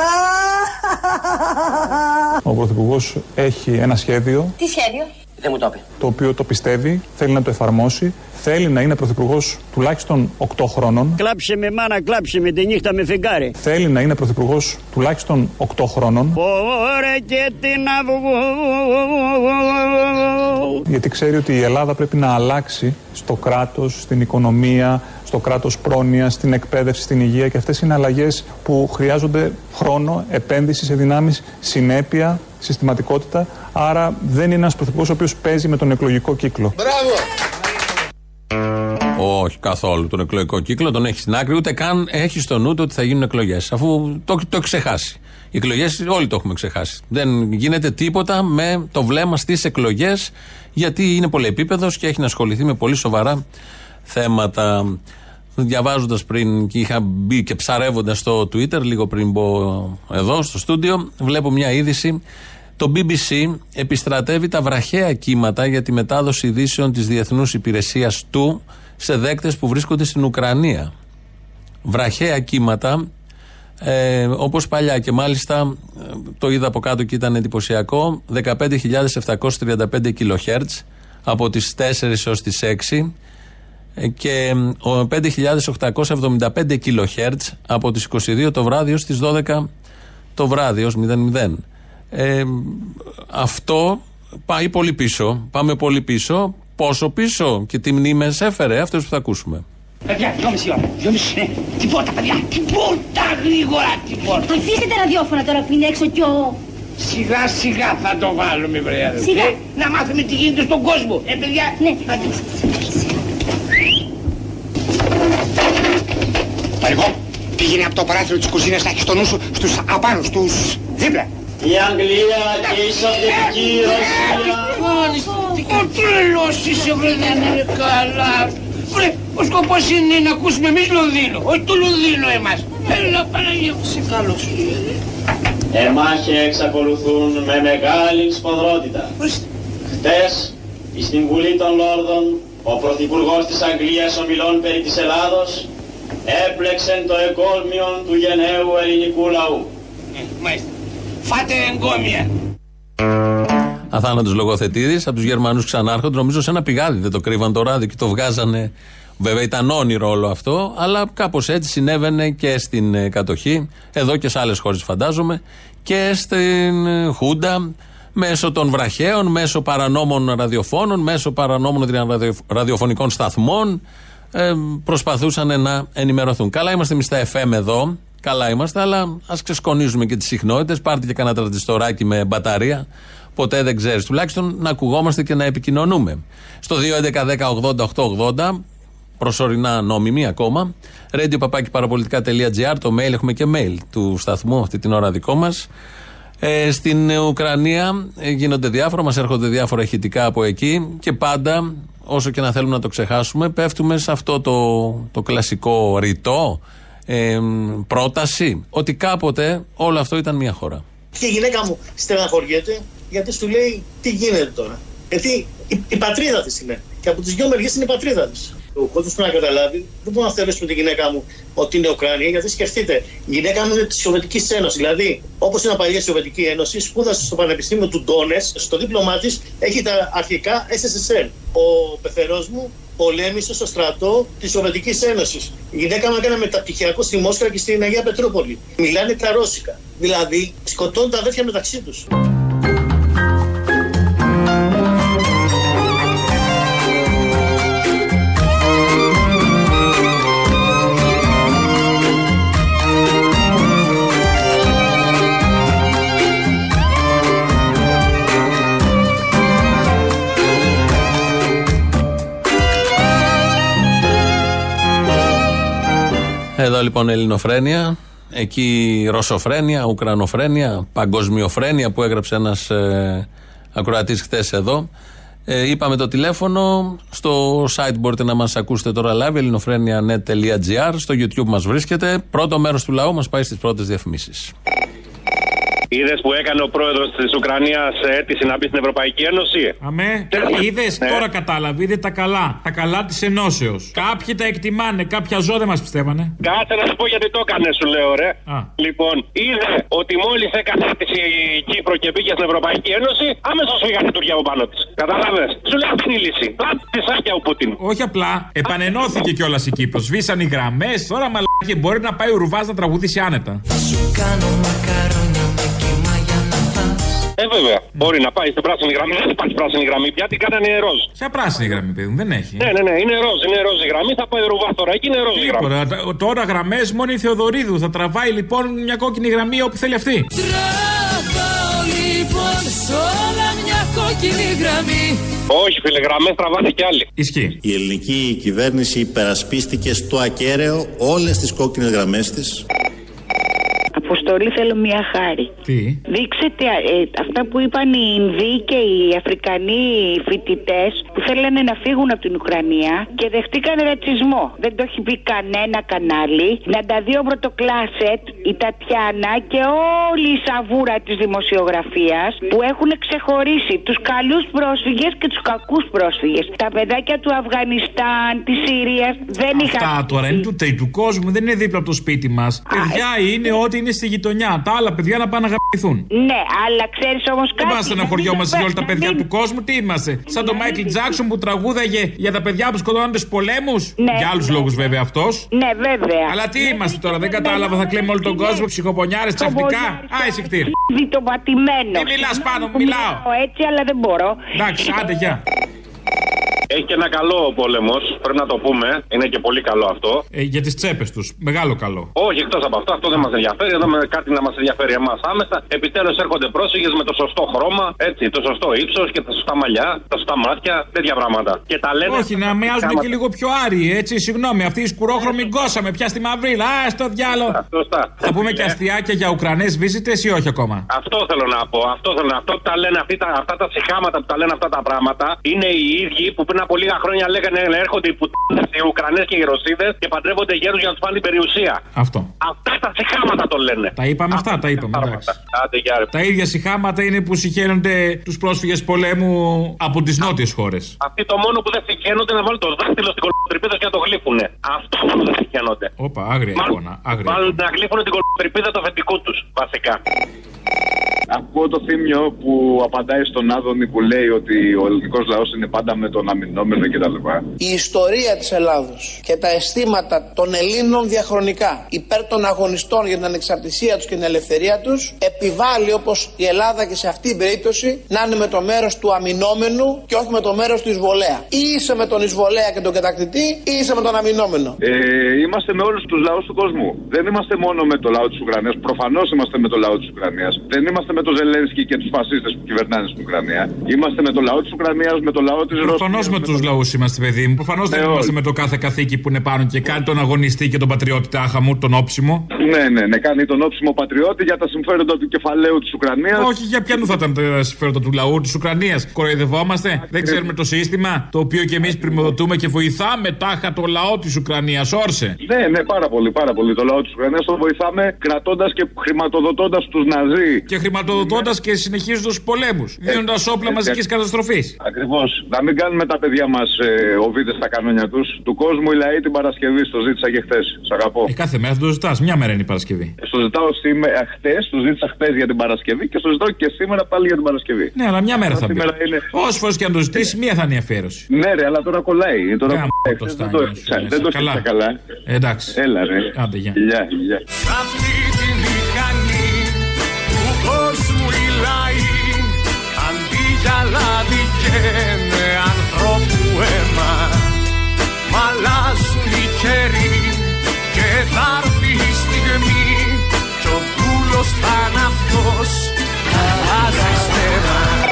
[SPEAKER 15] Ο Πρωθυπουργός έχει ένα σχέδιο.
[SPEAKER 9] Τι σχέδιο; Δεν μου το πει.
[SPEAKER 15] Το οποίο το πιστεύει, θέλει να το εφαρμόσει. Θέλει να είναι πρωθυπουργός τουλάχιστον 8 χρόνων.
[SPEAKER 18] Κλάψε με μάνα, κλάψε με τη νύχτα με φεγγάρι.
[SPEAKER 15] Θέλει να είναι πρωθυπουργός τουλάχιστον 8 χρόνων.
[SPEAKER 18] Ωραία και την
[SPEAKER 15] Γιατί ξέρει ότι η Ελλάδα πρέπει να αλλάξει στο κράτος, στην οικονομία, στο κράτος πρόνοια, στην εκπαίδευση, στην υγεία και αυτές είναι αλλαγέ που χρειάζονται χρόνο, επένδυση σε δυνάμεις, συνέπεια, συστηματικότητα. Άρα δεν είναι ένας πρωθυπουργός ο οποίος παίζει με τον εκλογικό κύκλο.
[SPEAKER 5] Μπράβο! Όχι καθόλου τον εκλογικό κύκλο, τον έχει στην άκρη, ούτε καν έχει στο νου του ότι θα γίνουν εκλογές. Αφού το, το έχει ξεχάσει. Οι εκλογές όλοι το έχουμε ξεχάσει. Δεν γίνεται τίποτα με το βλέμμα στις εκλογές, γιατί είναι πολυεπίπεδος και έχει να ασχοληθεί με πολύ σοβαρά θέματα. Διαβάζοντας πριν και είχα μπει και ψαρεύοντας στο Twitter, λίγο πριν μπω εδώ στο στούντιο, βλέπω μια είδηση. Το BBC επιστρατεύει τα βραχαία κύματα για τη μετάδοση ειδήσεων της Διεθνούς Υπηρεσίας του σε δέκτες που βρίσκονται στην Ουκρανία. Βραχαία κύματα, ε, όπως παλιά και μάλιστα ε, το είδα από κάτω και ήταν εντυπωσιακό, 15.735 kHz από τις 4 έως τις 6 ε, και 5.875 kHz από τις 22 το βράδυ ως τις 12 το βράδυ ως 00. Ε, αυτό πάει πολύ πίσω. Πάμε πολύ πίσω. Πόσο πίσω και τι μνήμες έφερε αυτό που θα ακούσουμε.
[SPEAKER 19] Παιδιά, δυόμιση ώρα. Δυόμιση, ναι. Τίποτα, παιδιά. Τίποτα γρήγορα, τίποτα.
[SPEAKER 9] Αφήστε τα ραδιόφωνα τώρα που είναι έξω κι ο...
[SPEAKER 19] Σιγά σιγά θα το βάλουμε, βρε αδελφέ.
[SPEAKER 9] Σιγά.
[SPEAKER 19] Να μάθουμε τι γίνεται στον κόσμο. Ε, παιδιά.
[SPEAKER 9] Ναι.
[SPEAKER 19] Παρικό, πήγαινε από το παράθυρο της κουζίνας να έχεις το νου σου στους απάνω, στους δίπλα.
[SPEAKER 20] Η Αγγλία και η Σοβιετική Ρωσία.
[SPEAKER 19] Ο τρελός είσαι βρε δεν είναι καλά. Βρε, ο σκοπός είναι να ακούσουμε εμείς Λονδίνο, όχι το Λονδίνο εμάς. Έλα Παναγία μου, σε καλώς.
[SPEAKER 20] Εμάχε εξακολουθούν με μεγάλη σφοδρότητα. Χτες, στην Βουλή των Λόρδων, ο Πρωθυπουργός της Αγγλίας ομιλών περί της Ελλάδος έπλεξε το εγκόμιο του γενναίου ελληνικού λαού.
[SPEAKER 19] Ε, μάλιστα. Φάτε εγκόμια.
[SPEAKER 5] Αθάνατος Λογοθετήδη από τους Γερμανούς ξανάρχοντες. Νομίζω σε ένα πηγάδι δεν το κρύβαν το ράδι και το βγάζανε. Βέβαια ήταν όνειρο όλο αυτό, αλλά κάπως έτσι συνέβαινε και στην ε, κατοχή, εδώ και σε άλλες χώρες φαντάζομαι, και στην ε, Χούντα, μέσω των βραχαίων, μέσω παρανόμων ραδιοφώνων, μέσω παρανόμων ραδιοφωνικών σταθμών, ε, προσπαθούσαν να ενημερωθούν. Καλά είμαστε εμείς στα FM εδώ, καλά είμαστε, αλλά ας ξεσκονίζουμε και τις συχνότητες. Πάρτε και κανένα τραντιστοράκι με μπαταρία. Ποτέ δεν ξέρεις. Τουλάχιστον να ακουγόμαστε και να επικοινωνούμε. Στο 2.11.10.80.880 προσωρινά νόμιμη ακόμα. radio το mail, έχουμε και mail του σταθμού αυτή την ώρα δικό μας. Ε, στην Ουκρανία ε, γίνονται διάφορα, μας έρχονται διάφορα ηχητικά από εκεί και πάντα όσο και να θέλουμε να το ξεχάσουμε, πέφτουμε σε αυτό το, το κλασικό ρητό, ε, πρόταση, ότι κάποτε όλο αυτό ήταν μια χώρα.
[SPEAKER 21] Και η γυναίκα μου στεναχωριέται γιατί σου λέει τι γίνεται τώρα. Γιατί η, η πατρίδα της είναι. Και από τις δυο μεριές είναι η πατρίδα της. Ο κόσμος πρέπει να καταλάβει, δεν μπορώ να θεωρήσουμε τη γυναίκα μου ότι είναι Ουκρανία, γιατί σκεφτείτε, η γυναίκα μου είναι της Σοβιετικής Ένωσης. Δηλαδή, όπως είναι παλιά Σοβιετική Ένωση, σπούδασε στο Πανεπιστήμιο του Ντόνες, στο δίπλωμά της έχει τα αρχικά SSSR. Ο πεθερός μου πολέμησε στο στρατό της Σοβιετικής Ένωσης. Η γυναίκα μου έκανε μεταπτυχιακό στη Μόσχα και στην Αγία Πετρούπολη. Μιλάνε τα Ρώσικα. Δηλαδή, σκοτώνουν τα αδέρφια μεταξύ τους.
[SPEAKER 5] Εδώ λοιπόν Ελληνοφρένια, εκεί Ρωσοφρένια, Ουκρανοφρένια, Παγκοσμιοφρένια που έγραψε ένας ε, ακροατής χθες εδώ. Ε, είπαμε το τηλέφωνο, στο site μπορείτε να μας ακούσετε τώρα live, ελληνοφρένια.net.gr, στο YouTube μας βρίσκεται. Πρώτο μέρος του λαού μας πάει στις πρώτες διαφημίσεις.
[SPEAKER 22] Είδες που έκανε ο πρόεδρος της Ουκρανίας αίτηση να μπει στην Ευρωπαϊκή Ένωση;
[SPEAKER 23] Αμέ. Είδες,
[SPEAKER 22] Ναι.
[SPEAKER 23] τώρα κατάλαβε. Είδε τα καλά. Τα καλά της ενώσεως. Κάποιοι τα εκτιμάνε, κάποια ζώα δεν μας πιστεύανε.
[SPEAKER 22] Κάτσε να σου πω γιατί το έκανε, σου λέω, ρε.
[SPEAKER 23] Α.
[SPEAKER 22] Λοιπόν, είδε ότι μόλις έκανε αίτηση η Κύπρο και μπήκε στην Ευρωπαϊκή Ένωση, άμεσως φύγανε τουρκία από πάνω της. Κατάλαβε. Σου λέω αυτή είναι η λύση. Πλάτη τη σάκια ο Πούτιν.
[SPEAKER 23] Όχι απλά, επανενώθηκε κιόλας η Κύπρος. Σβήσαν οι γραμμές. Τώρα μαλάκι μπορεί να πάει ο Ρουβάς να τραγουδήσει άνετα.
[SPEAKER 22] Ε, βέβαια. Μπορεί να πάει στην πράσινη γραμμή. Δεν υπάρχει πράσινη γραμμή πια, την κάνανε ροζ.
[SPEAKER 23] Ποια πράσινη γραμμή, παιδί μου, δεν έχει.
[SPEAKER 22] Ναι, ναι, ναι, είναι ροζ. Είναι ροζ η γραμμή. Θα πάει ο Ρουβά τώρα εκεί, είναι ροζ η γραμμή.
[SPEAKER 23] Τίποτα. Τα- Τώρα γραμμές μόνο η Θεοδωρίδου. Θα τραβάει λοιπόν μια κόκκινη γραμμή όπου θέλει αυτή.
[SPEAKER 24] Τραβάω λοιπόν σ' όλα μια κόκκινη γραμμή
[SPEAKER 22] Όχι, φίλε, γραμμές τραβάνε κι άλλοι.
[SPEAKER 23] Ισχύει.
[SPEAKER 11] Η ελληνική κυβέρνηση υπερασπίστηκε στο ακέραιο όλες τις κόκκινες γραμμές της.
[SPEAKER 25] Αποστολή θέλω μια χάρη.
[SPEAKER 23] Τι;
[SPEAKER 25] Δείξετε ε, αυτά που είπαν οι Ινδοί και οι Αφρικανοί φοιτητές που θέλανε να φύγουν από την Ουκρανία και δεχτήκαν ρατσισμό. Δεν το έχει πει κανένα κανάλι. Να τα δει ο πρωτοκλάσετ, η Τατιάνα και όλη η σαβούρα της δημοσιογραφίας που έχουν ξεχωρίσει τους καλούς πρόσφυγες και τους κακούς πρόσφυγες. Τα παιδάκια του Αφγανιστάν, της Συρίας δεν είχαν.
[SPEAKER 23] Αυτά τώρα είναι του τρίτου κόσμου, δεν είναι δίπλα από το σπίτι μας. Παιδιά είναι ό,τι είναι στη γειτονιά. Τα άλλα παιδιά να πάνε να γαμπηθούν.
[SPEAKER 25] Ναι, αλλά ξέρεις όμως κάτι.
[SPEAKER 23] Δεν είμαστε να χωριόμαστε για όλα τα
[SPEAKER 25] να
[SPEAKER 23] παιδιά
[SPEAKER 25] μην-
[SPEAKER 23] του κόσμου, τι είμαστε. Σαν τον Μάικλ Τζάξον που τραγούδαγε για τα παιδιά που σκοτώνονται στους πολέμους;
[SPEAKER 25] Ναι,
[SPEAKER 23] Για άλλους
[SPEAKER 25] ναι.
[SPEAKER 23] λόγους βέβαια αυτός.
[SPEAKER 25] Ναι, βέβαια.
[SPEAKER 23] Αλλά τι είμαστε τώρα, δεν κατάλαβα, θα κλαίμε όλο τον κόσμο, ψυχοπονιάρες, ξαφνικά. Α, εισηκτήρ.
[SPEAKER 25] το πατημένο.
[SPEAKER 23] Μην μιλάς πάνω μου, μιλάω.
[SPEAKER 25] Έτσι, αλλά δεν μπορώ.
[SPEAKER 23] Εντάξει, άντε, γεια.
[SPEAKER 22] Έχει και ένα καλό ο πόλεμος, πρέπει να το πούμε. Είναι και πολύ καλό αυτό.
[SPEAKER 23] Ε, για τις τσέπες τους. Μεγάλο καλό.
[SPEAKER 22] Όχι, εκτός από αυτό, αυτό δεν μας ενδιαφέρει. Εδώ με κάτι να μας ενδιαφέρει εμάς άμεσα. Επιτέλους έρχονται πρόσφυγες με το σωστό χρώμα, έτσι, το σωστό ύψος και τα σωστά μαλλιά, τα σωστά μάτια, τέτοια πράγματα. Και τα λένε.
[SPEAKER 23] Όχι, να μοιάζουν και λίγο πιο άριοι, έτσι. Συγγνώμη, αυτή η σκουρόχρωμη γκώσαμε πια στη μαυρίλα. Α, στο διάλογο.
[SPEAKER 22] Σωστά.
[SPEAKER 23] Θα πούμε και αστιάκια για Ουκρανές βίζετε ή όχι ακόμα;
[SPEAKER 22] Αυτό θέλω να πω. Αυτό θέλω να Αυτό που τα λένε αυτοί, τα, αυτά τα συχάματα που τα λένε αυτά τα πράγματα είναι οι ίδιοι που πριν από λίγα χρόνια λέγανε «Ε, έρχονται οι πουτίνε, οι Ουκρανές και οι Ρωσίδες και παντρεύονται γέρους για να τους πάνε την περιουσία.
[SPEAKER 23] Αυτό.
[SPEAKER 22] Αυτά τα συχάματα το λένε.
[SPEAKER 23] Τα είπαμε αυτά, τα είπαμε. Εντάξει.
[SPEAKER 22] Άντε, γεια, ρε.
[SPEAKER 23] Τα ίδια συχάματα είναι που συχαίνονται τους πρόσφυγες πολέμου από τις νότιες χώρες.
[SPEAKER 22] Αυτοί το μόνο που δεν συχαίνονται είναι να βάλουν το δάχτυλο στην κολοτρυπίδα και να το γλύφουνε. Αυτό μόνο δεν συχαίνονται.
[SPEAKER 23] Όπα, άγρια εικόνα. Άγρια.
[SPEAKER 22] Μάλλον να γλύφουν την κολοτρυπίδα του αφεντικού τους, βασικά.
[SPEAKER 26] Ακούω το θύμιο που απαντάει στον Άδωνη που λέει ότι ο ελληνικός λαός είναι πάντα με τον αμυνόμενο κτλ.
[SPEAKER 27] Η ιστορία της Ελλάδος και τα αισθήματα των Ελλήνων διαχρονικά υπέρ των αγωνιστών για την ανεξαρτησία τους και την ελευθερία τους επιβάλλει όπως η Ελλάδα και σε αυτή την περίπτωση να είναι με το μέρος του αμυνόμενου και όχι με το μέρος του εισβολέα. Ή είσαι με τον εισβολέα και τον κατακτητή ή είσαι με τον αμυνόμενο.
[SPEAKER 26] Ε, είμαστε με όλους τους λαούς του κόσμου. Δεν είμαστε μόνο με το λαό της Ουκρανίας. Προφανώς είμαστε με το λαό της Ουκρανίας. Δεν είμαστε με τον Ζελένσκι και τους φασίστες που κυβερνάνε στην Ουκρανία. Είμαστε με το λαό της Ουκρανίας, με το λαό της Ρωσία.
[SPEAKER 23] Προφανώ με τους λαούς είμαστε, παιδί μου. Προφανώς δεν
[SPEAKER 26] Ναι,
[SPEAKER 23] είμαστε
[SPEAKER 26] όχι.
[SPEAKER 23] με το κάθε καθήκη που είναι πάνω και κάνει τον αγωνιστή και τον πατριώτη τάχα μου, τον όψιμο.
[SPEAKER 26] Ναι, ναι, ναι, κάνει τον όψιμο πατριώτη για τα συμφέροντα του κεφαλαίου της Ουκρανίας.
[SPEAKER 23] Όχι, για ποιανού θα ήταν τα συμφέροντα του λαού της Ουκρανίας. Κοροϊδευόμαστε. Δεν ξέρουμε το σύστημα το οποίο και εμείς πρημοδοτούμε και βοηθάμε τάχα το λαό της Ουκρανίας. Όρσε.
[SPEAKER 26] Ναι, ναι, πάρα πολύ, πάρα πολύ. Το λαό της Ουκρανίας τον βοηθάμε κρατώντας και χρηματοδοτώντας τους Ναζί.
[SPEAKER 23] Και χρηματοδοτώντας και συνεχίζοντας τους πολέμους. Δίνοντας όπλα μαζικής καταστροφής.
[SPEAKER 26] Ακριβώς. Να μην κάνουμε τα παιδιά μας ε, οβίδε στα κανόνια τους. Του κόσμου η λαή την Παρασκευή. Το ζήτησα και χθες. Σ' αγαπώ.
[SPEAKER 23] Ε, κάθε μέρα το ζητάς. Μια μέρα είναι η Παρασκευή.
[SPEAKER 26] Στο ζητάω σήμερα, χτε, το ζήτησα χθες για την Παρασκευή και στο ζητάω και σήμερα πάλι για την Παρασκευή.
[SPEAKER 23] Ναι, αλλά μια μέρα θα μπει.
[SPEAKER 26] Σήμερα είναι.
[SPEAKER 23] Όσες φορές και αν το ζητήσεις, μία θα είναι η αφιέρωση.
[SPEAKER 26] Ναι, ρε, αλλά τώρα κολλάει. Τώρα
[SPEAKER 23] Γάμο
[SPEAKER 26] κολλάει.
[SPEAKER 23] το
[SPEAKER 26] Δεν
[SPEAKER 23] στάνιο
[SPEAKER 26] το
[SPEAKER 23] σου
[SPEAKER 26] έφτιαξα.
[SPEAKER 23] μέσα.
[SPEAKER 26] Δεν το
[SPEAKER 23] Καλά.
[SPEAKER 26] έφτιαξα καλά.
[SPEAKER 23] Ε, εντάξει.
[SPEAKER 26] Έλα, ρε.
[SPEAKER 23] Άντε, γεια.
[SPEAKER 26] Γεια, γεια.
[SPEAKER 27] Σ' αυτή τη μηχανή του κόσμου οι λαοί αντί για λάδι καίνε ανθρώπου αίμα. Μ' αλλάζουν οι καιροί και θα έρθει η στιγμή κι ο δούλος θα είναι αυτός. Που αλλάζει στέμα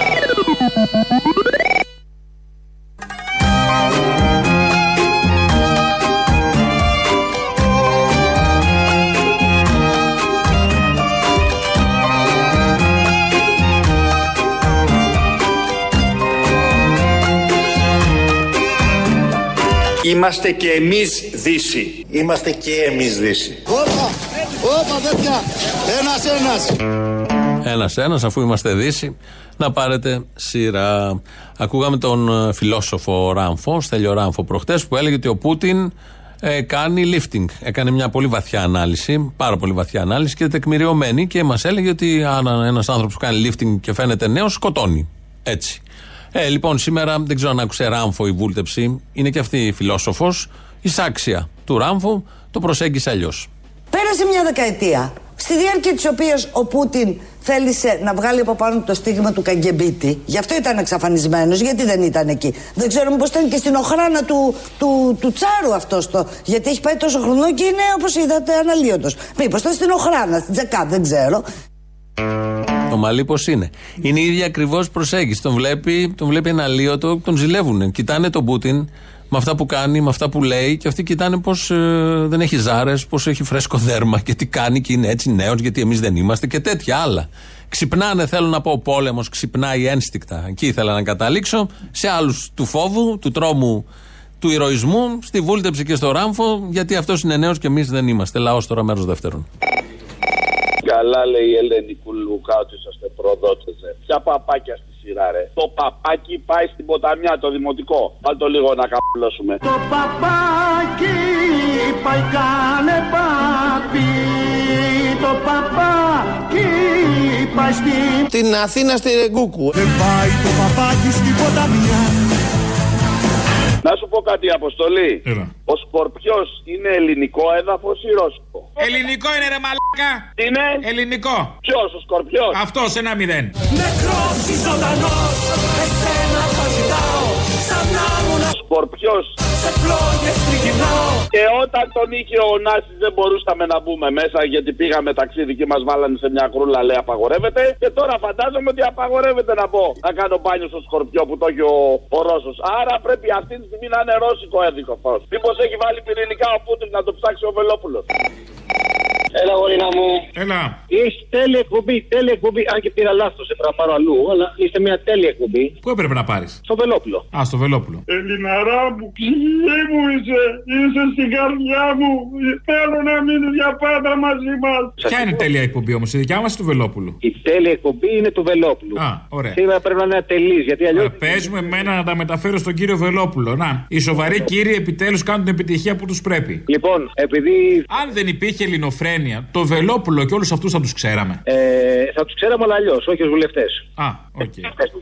[SPEAKER 7] Είμαστε και εμείς Δύση.
[SPEAKER 28] Είμαστε και εμείς Δύση.
[SPEAKER 12] Όπα, όπα τέτοια. Ένας, ένας.
[SPEAKER 5] Ένα-ένα, αφού είμαστε Δύση, να πάρετε σειρά. Ακούγαμε τον ε, φιλόσοφο Ράμφο, Στέλιο Ράμφο, προχτές, που έλεγε ότι ο Πούτιν ε, κάνει lifting. Έκανε μια πολύ βαθιά ανάλυση, πάρα πολύ βαθιά ανάλυση και τεκμηριωμένη και μας έλεγε ότι αν ένας άνθρωπος που κάνει lifting και φαίνεται νέος, σκοτώνει. Έτσι. Ε, λοιπόν, σήμερα δεν ξέρω αν άκουσε Ράμφο η βούλτεψη. Είναι και αυτή φιλόσοφος. Η σάξια του Ράμφου το προσέγγισε αλλιώς.
[SPEAKER 29] Πέρασε μια δεκαετία, στη διάρκεια της οποίας ο Πούτιν θέλησε να βγάλει από πάνω του το στίγμα του Καγκεμπίτη. Γι' αυτό ήταν εξαφανισμένος, γιατί δεν ήταν εκεί. Δεν ξέρω μήπως ήταν και στην οχράνα του, του, του Τσάρου αυτός το. Γιατί έχει πάει τόσο χρονό και είναι όπως είδατε αναλύωτος. Μήπως ήταν στην οχράνα, στην Τζακά, δεν ξέρω.
[SPEAKER 5] Το μαλλί πώς είναι; Είναι η ίδια ακριβώς προσέγγιση. Τον βλέπει, τον βλέπει ένα αλίωτο, τον ζηλεύουν. Κοιτάνε τον Πούτιν με αυτά που κάνει, με αυτά που λέει και αυτοί κοιτάνε πώς δεν έχει ζάρες, πώς έχει φρέσκο δέρμα και τι κάνει και είναι έτσι νέος, γιατί εμείς δεν είμαστε και τέτοια άλλα. Ξυπνάνε, θέλω να πω, ο πόλεμος ξυπνάει ένστικτα. Εκεί ήθελα να καταλήξω. Σε άλλους του φόβου, του τρόμου, του ηρωισμού, στη βούλτεψη και στο ράμφο, γιατί αυτός είναι νέος και εμείς δεν είμαστε. Λαός τώρα, μέρος δεύτερον.
[SPEAKER 30] Καλά λέει η Ελένη Κουλουκά ότι είσαστε προδότες. ρε. Ποια παπάκια στη σειρά ρε. Το παπάκι πάει στην ποταμιά, το δημοτικό. Βάλ το λίγο να καπλώσουμε.
[SPEAKER 27] Το παπάκι πάει κάνε πάπι Το παπάκι πάει στην
[SPEAKER 31] Την Αθήνα στη Ρεγκούκου.
[SPEAKER 27] Δεν πάει το παπάκι στην ποταμιά
[SPEAKER 30] Να σου πω κάτι, Αποστολή.
[SPEAKER 23] Έλα.
[SPEAKER 30] Ο Σκορπιός είναι ελληνικό έδαφος ή ρώσικο;
[SPEAKER 23] Ελληνικό είναι ρε μαλάκα!
[SPEAKER 30] Είναι;
[SPEAKER 23] Ελληνικό!
[SPEAKER 30] Ποιος, ο Σκορπιός;
[SPEAKER 23] Αυτός ένα μηδέν.
[SPEAKER 27] Νεκρός ή ζωντανός Εσένα θα ζητάω Σαν να ήμουν
[SPEAKER 30] Σκορπιό.
[SPEAKER 27] σε φλόγες τριγυρνάω
[SPEAKER 30] Και όταν τον είχε ο Νάσης δεν μπορούσαμε να μπούμε μέσα γιατί πήγαμε ταξίδι και μας βάλανε σε μια κρούλα λέει απαγορεύεται. Και τώρα φαντάζομαι ότι απαγορεύεται να πω να κάνω μπάνιο στο Σκορπιό που το έχει ο, ο Ρώσος. Άρα πρέπει αυτή τη στιγμή να είναι ρώσικο έδικο φως. Μήπως έχει βάλει πυρηνικά ο Πούτιν να το ψάξει ο Βελόπουλος.
[SPEAKER 32] Έλα, γορίνα μου.
[SPEAKER 23] Έλα.
[SPEAKER 32] Είσαι τέλεια εκπομπή, τέλεια εκπομπή. Αν και πήρα λάθος, έπρεπε να πάρω αλλού, αλλά είστε μια τέλεια εκπομπή.
[SPEAKER 23] Πού έπρεπε να πάρεις;
[SPEAKER 32] Στο Βελόπουλο.
[SPEAKER 23] Α, στο Βελόπουλο.
[SPEAKER 32] Ελληναρά μου, ψυχή μου είσαι. Είσαι στην καρδιά μου. Θέλω να μείνει για πάντα μαζί μας.
[SPEAKER 23] Ποια είναι η τέλεια εκπομπή όμως, η δικιά μας ή του Βελόπουλου;
[SPEAKER 32] Η τέλεια εκπομπή είναι του Βελόπουλου.
[SPEAKER 23] Α, ωραία.
[SPEAKER 32] Σήμερα πρέπει να είναι ατελής, γιατί αλλιώ.
[SPEAKER 23] Πες μου εμένα να τα μεταφέρω στον κύριο Βελόπουλο. Να, οι σοβαροί κύριοι επιτέλους κάνουν την επιτυχία που τους πρέπει.
[SPEAKER 32] Λοιπόν, επειδή.
[SPEAKER 23] Αν δεν υπήρχε Ελληνοφρένεια, το Βελόπουλο και όλους αυτούς θα τους ξέραμε.
[SPEAKER 32] Ε, θα τους ξέραμε, αλλά αλλιώς, όχι ως βουλευτές.
[SPEAKER 23] Α, οκ.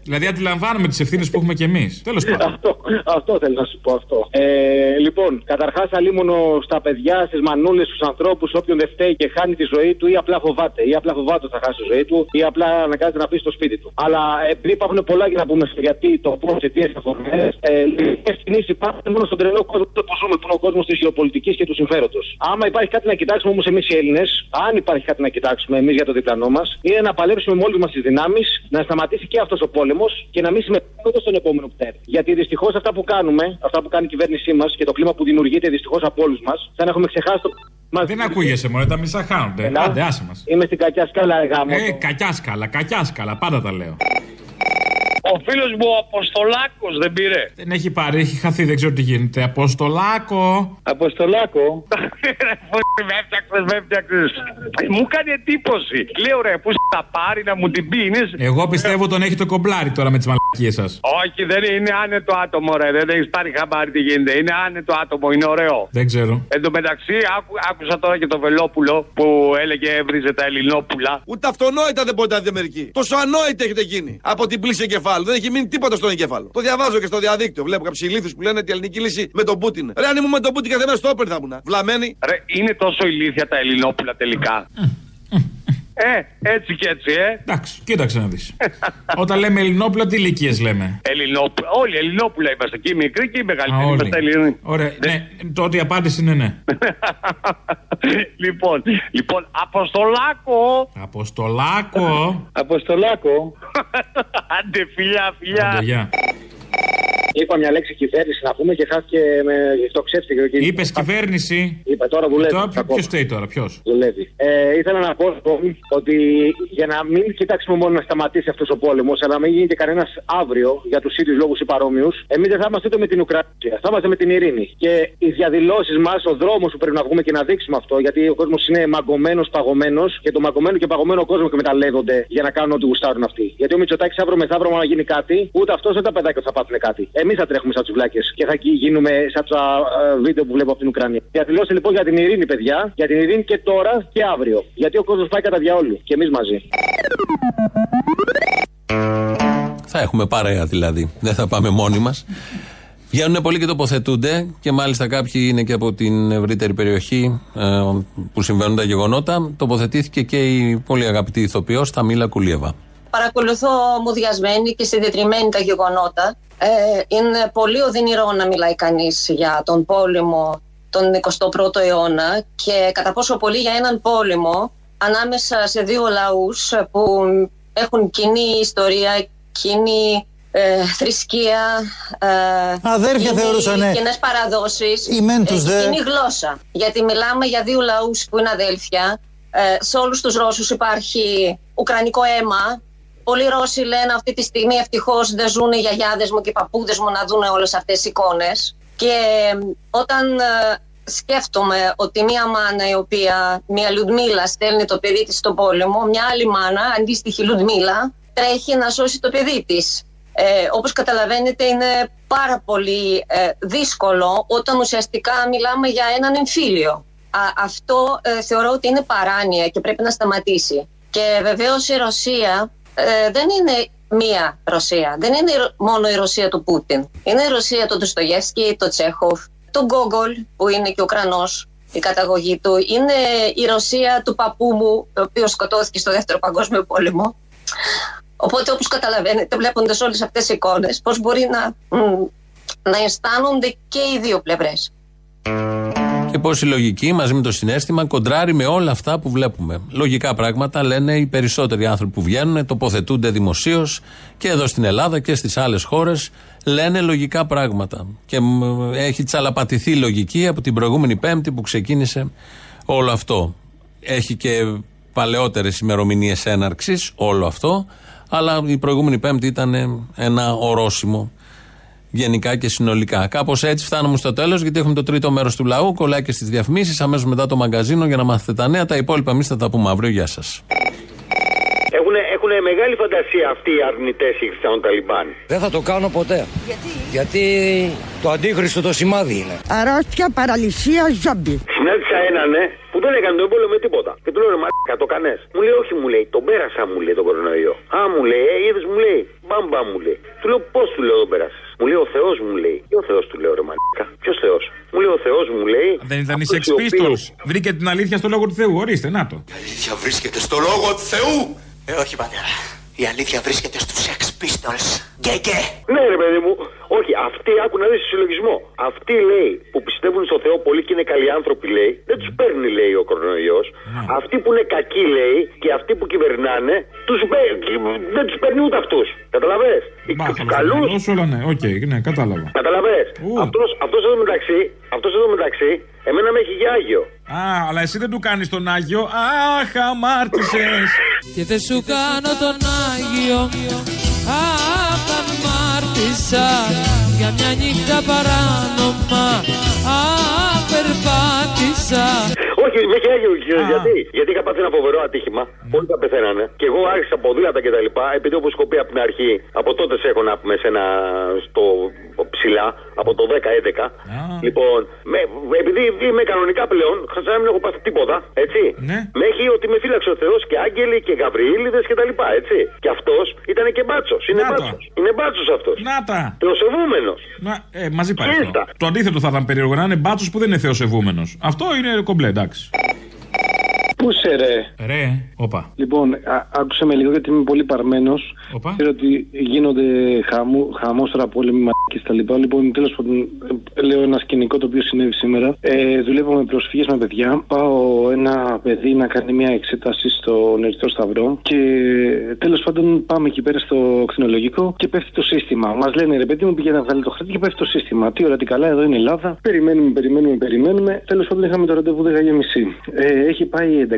[SPEAKER 23] δηλαδή αντιλαμβάνομαι τις ευθύνες που έχουμε κι εμείς. Τέλος πάντων.
[SPEAKER 32] αυτό, αυτό θέλω να σου πω αυτό. Ε, λοιπόν, καταρχάς αλίμονο στα παιδιά, στις μανούλες, στους ανθρώπους, όποιον δεν φταίει και χάνει τη ζωή του ή απλά φοβάται. Ή απλά φοβάται ότι θα χάσει τη ζωή του ή απλά αναγκάζεται να πει στο σπίτι του. Αλλά επειδή υπάρχουν πολλά για να πούμε στο γιατί, το πώς, αιτίες, αφορμές, ε, λίγες κινήσεις υπάρχουν μόνο στον τρελό κόσμο που ζούμε, που είναι ο κόσμος της γεωπολιτικής και του συμφέροντος. Άμα υπάρχει κάτι να κοιτάξουμε όμως εμείς οι Έλληνες Έλληνες, αν υπάρχει κάτι να κοιτάξουμε εμείς για το διπλανό μας, είναι να παλέψουμε με όλες μας τις δυνάμεις, να σταματήσει και αυτός ο πόλεμος και να μην συμμετέχουμε ούτε στον επόμενο που θα έρθει. Γιατί δυστυχώς αυτά που κάνουμε, αυτά που κάνει η κυβέρνησή μας και το κλίμα που δημιουργείται δυστυχώς από όλους μας, σαν να έχουμε ξεχάσει το. Μας
[SPEAKER 23] Δεν ακούγεσαι μόνο, τα μισά χάνονται.
[SPEAKER 32] Ελά.
[SPEAKER 23] Άντε, άσε μας.
[SPEAKER 32] Είμαι στην κακιά σκάλα, γάμο.
[SPEAKER 23] Ε, κακιά σκάλα, κακιά σκάλα, πάντα τα λέω.
[SPEAKER 22] Ο φίλος μου ο Αποστολάκος δεν πήρε.
[SPEAKER 23] Δεν έχει πάρει, έχει χαθεί, δεν ξέρω τι γίνεται. Αποστολάκο.
[SPEAKER 32] Αποστολάκο. *laughs*
[SPEAKER 22] με έφτιαξες, με έφτιαξες. Μου κάνει εντύπωση. Λέω ρε, πού θα πάρει να μου την πει. Είναι...
[SPEAKER 23] Εγώ πιστεύω τον έχει το κομπλάρι τώρα με τις μαλακίες σας.
[SPEAKER 22] Όχι, δεν είναι, είναι άνετο άτομο, ρε. Δεν έχεις πάρει χαμπάρι τι γίνεται. Είναι άνετο άτομο, είναι ωραίο.
[SPEAKER 23] Δεν ξέρω.
[SPEAKER 22] Εν τω μεταξύ, άκου, άκουσα τώρα και το Βελόπουλο που έλεγε έβριζε τα Ελληνόπουλα.
[SPEAKER 33] Ούτε αυτονόητα δεν μπορείτε να δείτε μερικοί. Τόσο ανόητα έχετε γίνει από την πλήση εγκεφάλου. Δεν έχει μείνει τίποτα στον εγκέφαλο. Το διαβάζω και στο διαδίκτυο. Βλέπω κάποιου ηλίθου που λένε ότι η ελληνική λύση με τον Πούτιν. Ρε, αν ήμουν με τον Πούτιν κάθε μέρα στο όπερ θα ήμουν. Βλαμμένοι.
[SPEAKER 22] Ρε, είναι τόσο ηλίθια τα Ελληνόπουλα τελικά. Ε, έτσι και έτσι, ε.
[SPEAKER 23] Εντάξει, κοίταξε να δεις. Όταν λέμε Ελληνόπουλα, τι ηλικίες λέμε;
[SPEAKER 22] Ελληνόπουλα. Όλοι Ελληνόπουλα είμαστε. Και οι μικροί και οι
[SPEAKER 23] Α,
[SPEAKER 22] μεγαλύτεροι.
[SPEAKER 23] όλοι.
[SPEAKER 22] Είμαστε Ελληνοί.
[SPEAKER 23] Ωραία, ναι, τότε η απάντηση είναι ναι. *laughs*
[SPEAKER 22] λοιπόν, λοιπόν, Αποστολάκο.
[SPEAKER 23] Αποστολάκο.
[SPEAKER 32] Αποστολάκο. *laughs*
[SPEAKER 22] Άντε, φιλιά, φιλιά.
[SPEAKER 23] Άντε, γεια.
[SPEAKER 32] Είπα μια λέξη κυβέρνηση να πούμε και χάθηκε με το ξέφυγε. και-
[SPEAKER 23] Είπες κυβέρνηση.
[SPEAKER 32] Είπα τώρα δουλεύει.
[SPEAKER 23] Τώρα
[SPEAKER 32] ακόμα.
[SPEAKER 23] ποιος φταίει τώρα, ποιος;
[SPEAKER 32] Δουλεύει. Ε, ήθελα να πω λοιπόν, ότι για να μην κοιτάξουμε μόνο να σταματήσει αυτός ο πόλεμος, αλλά να μην γίνει και κανένας αύριο για τους ίδιους λόγους ή παρόμοιους, εμείς δεν θα είμαστε ούτε με την Ουκρανία, θα είμαστε με την ειρήνη. Και οι διαδηλώσεις μας, ο δρόμος που πρέπει να βγούμε και να δείξουμε αυτό, γιατί ο κόσμος είναι μαγκωμένος, παγωμένος και το μαγκωμένο και παγωμένο κόσμο εκμεταλλεύονται για να κάνουν ό,τι γουστάρουν αυτοί. Γιατί ο Μητσοτάκης αύριο μεθαύριο, να γίνει κάτι, ούτε αυτός ούτε τα παιδάκια θα πάθουν κάτι. Εμείς θα τρέχουμε σαν του βλάκε και θα γίνουμε σαν τα ε, βίντεο που βλέπω από την Ουκρανία. Διαδηλώσει λοιπόν για την ειρήνη, παιδιά, για την ειρήνη και τώρα και αύριο. Γιατί ο κόσμος πάει κατά διαόλου και εμείς μαζί.
[SPEAKER 5] Θα έχουμε παρέα δηλαδή. Δεν θα πάμε μόνοι μας. Βγαίνουν πολλοί και τοποθετούνται και μάλιστα κάποιοι είναι και από την ευρύτερη περιοχή ε, που συμβαίνουν τα γεγονότα. Τοποθετήθηκε και η πολύ αγαπητή ηθοποιός Ταμίλα Κουλίεβα.
[SPEAKER 34] Παρακολουθώ μουδιασμένη και συντετριμένη τα γεγονότα. Ε, είναι πολύ οδυνηρό να μιλάει κανείς για τον πόλεμο τον 21ο αιώνα και κατά πόσο πολύ για έναν πόλεμο ανάμεσα σε δύο λαούς που έχουν κοινή ιστορία, κοινή ε, θρησκεία, ε,
[SPEAKER 35] Αδέρφια
[SPEAKER 34] κοινή-
[SPEAKER 35] θεωρούσανε.
[SPEAKER 34] κοινές παραδόσεις,
[SPEAKER 35] Οι μεν τους
[SPEAKER 34] ε,
[SPEAKER 35] δε.
[SPEAKER 34] κοινή γλώσσα. Γιατί μιλάμε για δύο λαούς που είναι αδέλφια. Ε, σε όλους τους Ρώσους υπάρχει ουκρανικό αίμα. Πολλοί Ρώσοι λένε αυτή τη στιγμή ευτυχώς δεν ζουν οι γιαγιάδες μου και οι παππούδες μου να δουν όλες αυτές τις εικόνες. Και ε, όταν ε, σκέφτομαι ότι μία μάνα η οποία, μία Λουδμίλα, στέλνει το παιδί της στον πόλεμο, μια άλλη μάνα, αντίστοιχη Λουδμίλα, τρέχει να σώσει το παιδί της. Ε, όπως καταλαβαίνετε είναι πάρα πολύ ε, δύσκολο όταν ουσιαστικά μιλάμε για έναν εμφύλιο. Α, αυτό ε, θεωρώ ότι είναι παράνοια και πρέπει να σταματήσει. Και βεβαίως η Ρωσία ε, δεν είναι μία Ρωσία. Δεν είναι η Ρο- μόνο η Ρωσία του Πούτιν. Είναι η Ρωσία του Ντοστογεύσκη, του Τσέχοφ, του Γκόγκολ που είναι και Ουκρανός η καταγωγή του. Είναι η Ρωσία του παππού μου, ο οποίος σκοτώθηκε στο δεύτερο παγκόσμιο πόλεμο. Οπότε όπως καταλαβαίνετε βλέποντας όλες αυτές τις εικόνες πώς μπορεί να, μ, να αισθάνονται και οι δύο πλευρές.
[SPEAKER 5] Και πώς η λογική μαζί με το συνέστημα κοντράρει με όλα αυτά που βλέπουμε. Λογικά πράγματα λένε οι περισσότεροι άνθρωποι που βγαίνουν, τοποθετούνται δημοσίως και εδώ στην Ελλάδα και στις άλλες χώρες. Λένε λογικά πράγματα. Και μ, έχει τσαλαπατηθεί η λογική από την προηγούμενη Πέμπτη που ξεκίνησε όλο αυτό. Έχει και παλαιότερες ημερομηνίες έναρξης όλο αυτό. Αλλά η προηγούμενη Πέμπτη ήταν ένα ορόσημο γενικά και συνολικά. Κάπως έτσι φτάνουμε στο τέλος, γιατί έχουμε το τρίτο μέρος του λαού. Κολλάει και στις διαφημίσεις, αμέσως μετά το μαγκαζίνο για να μάθετε τα νέα. Τα υπόλοιπα εμείς θα τα πούμε αύριο. Γεια σας.
[SPEAKER 36] Έχουν, έχουν μεγάλη φαντασία αυτοί οι αρνητές οι Χριστιανοταλιμπάν.
[SPEAKER 37] Δεν θα το κάνω ποτέ. Γιατί; Γιατί το αντίχριστο το σημάδι είναι.
[SPEAKER 38] Αρρώστια, παραλυσία, ζόμπι.
[SPEAKER 36] Συνάντησα έναν ναι, που δεν έκανε τον πόλεμο με τίποτα. Και του λέω ρε μαλάκα, το κανέ. Μου λέει όχι, μου λέει, τον πέρασα, μου λέει τον κορονοϊό. Α, μου λέει, ε, είδες, μου λέει, μπαμπά μου λέει. Του λέω πώς του λέω τον πέρασες. Μου λέει ο Θεός μου λέει. Τι ο Θεός του λέω ρε μαλάκα. Ποιος Θεός; Μου λέει ο Θεός μου λέει.
[SPEAKER 23] Δεν ήταν οι
[SPEAKER 36] αυτός
[SPEAKER 23] Sex
[SPEAKER 36] ο οποίος-
[SPEAKER 23] Pistols. Βρήκε την αλήθεια στο λόγο του Θεού. Ορίστε, να το.
[SPEAKER 39] αλήθεια βρίσκεται στο λόγο του Θεού. Ε, όχι πατέρα. Η αλήθεια βρίσκεται στους Sex Pistols. Και και.
[SPEAKER 36] Ναι, ρε παιδί μου, ο Όχι, αυτοί άκου να δεις συλλογισμό. Αυτοί λέει που πιστεύουν στο Θεό πολύ και είναι καλοί άνθρωποι λέει, δεν τους παίρνει λέει ο κορονοϊός. Αυτοί που είναι κακοί λέει και αυτοί που κυβερνάνε, τους, μπε- δεν τους παίρνει ούτε αυτούς. Κατάλαβες; Τους καλούς.
[SPEAKER 23] Όσο όλα ναι, οκ, ναι, κατάλαβα.
[SPEAKER 36] Κατάλαβες; Αυτό αυτός εδώ μεταξύ, αυτός εδώ μεταξύ, εμένα με έχει για άγιο.
[SPEAKER 23] Α, αλλά εσύ δεν του κάνεις τον Άγιο. Αχ, αμάρτησες.
[SPEAKER 35] Και δεν σου κάνω τον Άγιο Αχ, αμάρτησα Για μια νύχτα παράνομα. Αχ, περπάτησα
[SPEAKER 36] Όχι, με έχει άγιο, ξέρεις γιατί; Γιατί είχα πάθει ένα φοβερό ατύχημα. Όλοι τα πεθαίνανε. Και εγώ άρχισα ποδήλατα και τα λοιπά. Επειδή όπω έχω πει από την αρχή, από τότε σε έχω να πούμε σε ένα στο ψηλά, από το 10-11. Λοιπόν, με, επειδή είμαι κανονικά πλέον, σαν να μην έχω πάθει τίποτα, έτσι. Με έχει ότι με φύλαξε ο Θεός και άγγελοι και γαβριήλιδες και τα λοιπά, έτσι. Και αυτός ήταν και μπάτσος. Είναι
[SPEAKER 23] Να το.
[SPEAKER 36] μπάτσος. Είναι μπάτσος αυτός.
[SPEAKER 23] Να τα.
[SPEAKER 36] Θεοσεβούμενος.
[SPEAKER 23] Να, ε, μαζί πάει αυτό. Το αντίθετο θα ήταν περίεργο να είναι μπάτσος που δεν είναι θεοσεβούμενος. Αυτό είναι κομπλέ, εντάξει.
[SPEAKER 40] Πού σε ρε;
[SPEAKER 23] Ρε, όπα.
[SPEAKER 40] Λοιπόν, α- άκουσε με λίγο γιατί είμαι πολύ παρμένος. Ξέρω ότι γίνονται χαμού, χαμός τώρα πόλεμοι μαλακίες τα λοιπά. Λοιπόν, τέλος πάντων, ε, λέω ένα σκηνικό το οποίο συνέβη σήμερα. Ε, δουλεύω με προσφύγε με παιδιά. Πάω ένα παιδί να κάνει μια εξέταση στον Ερυθρό Σταυρό. Και τέλος πάντων πάμε εκεί πέρα στο κτηνολογικό και πέφτει το σύστημα. Μας λένε ρε παιδί μου πήγαινε να βγάλει το χαρτί και πέφτει το σύστημα. Τι ώρα, τι καλά, εδώ είναι η Ελλάδα. Περιμένουμε, περιμένουμε, περιμένουμε. Τέλος πάντων είχαμε το ραντεβού 10.30. Ε, έχει πάει 11.30-12.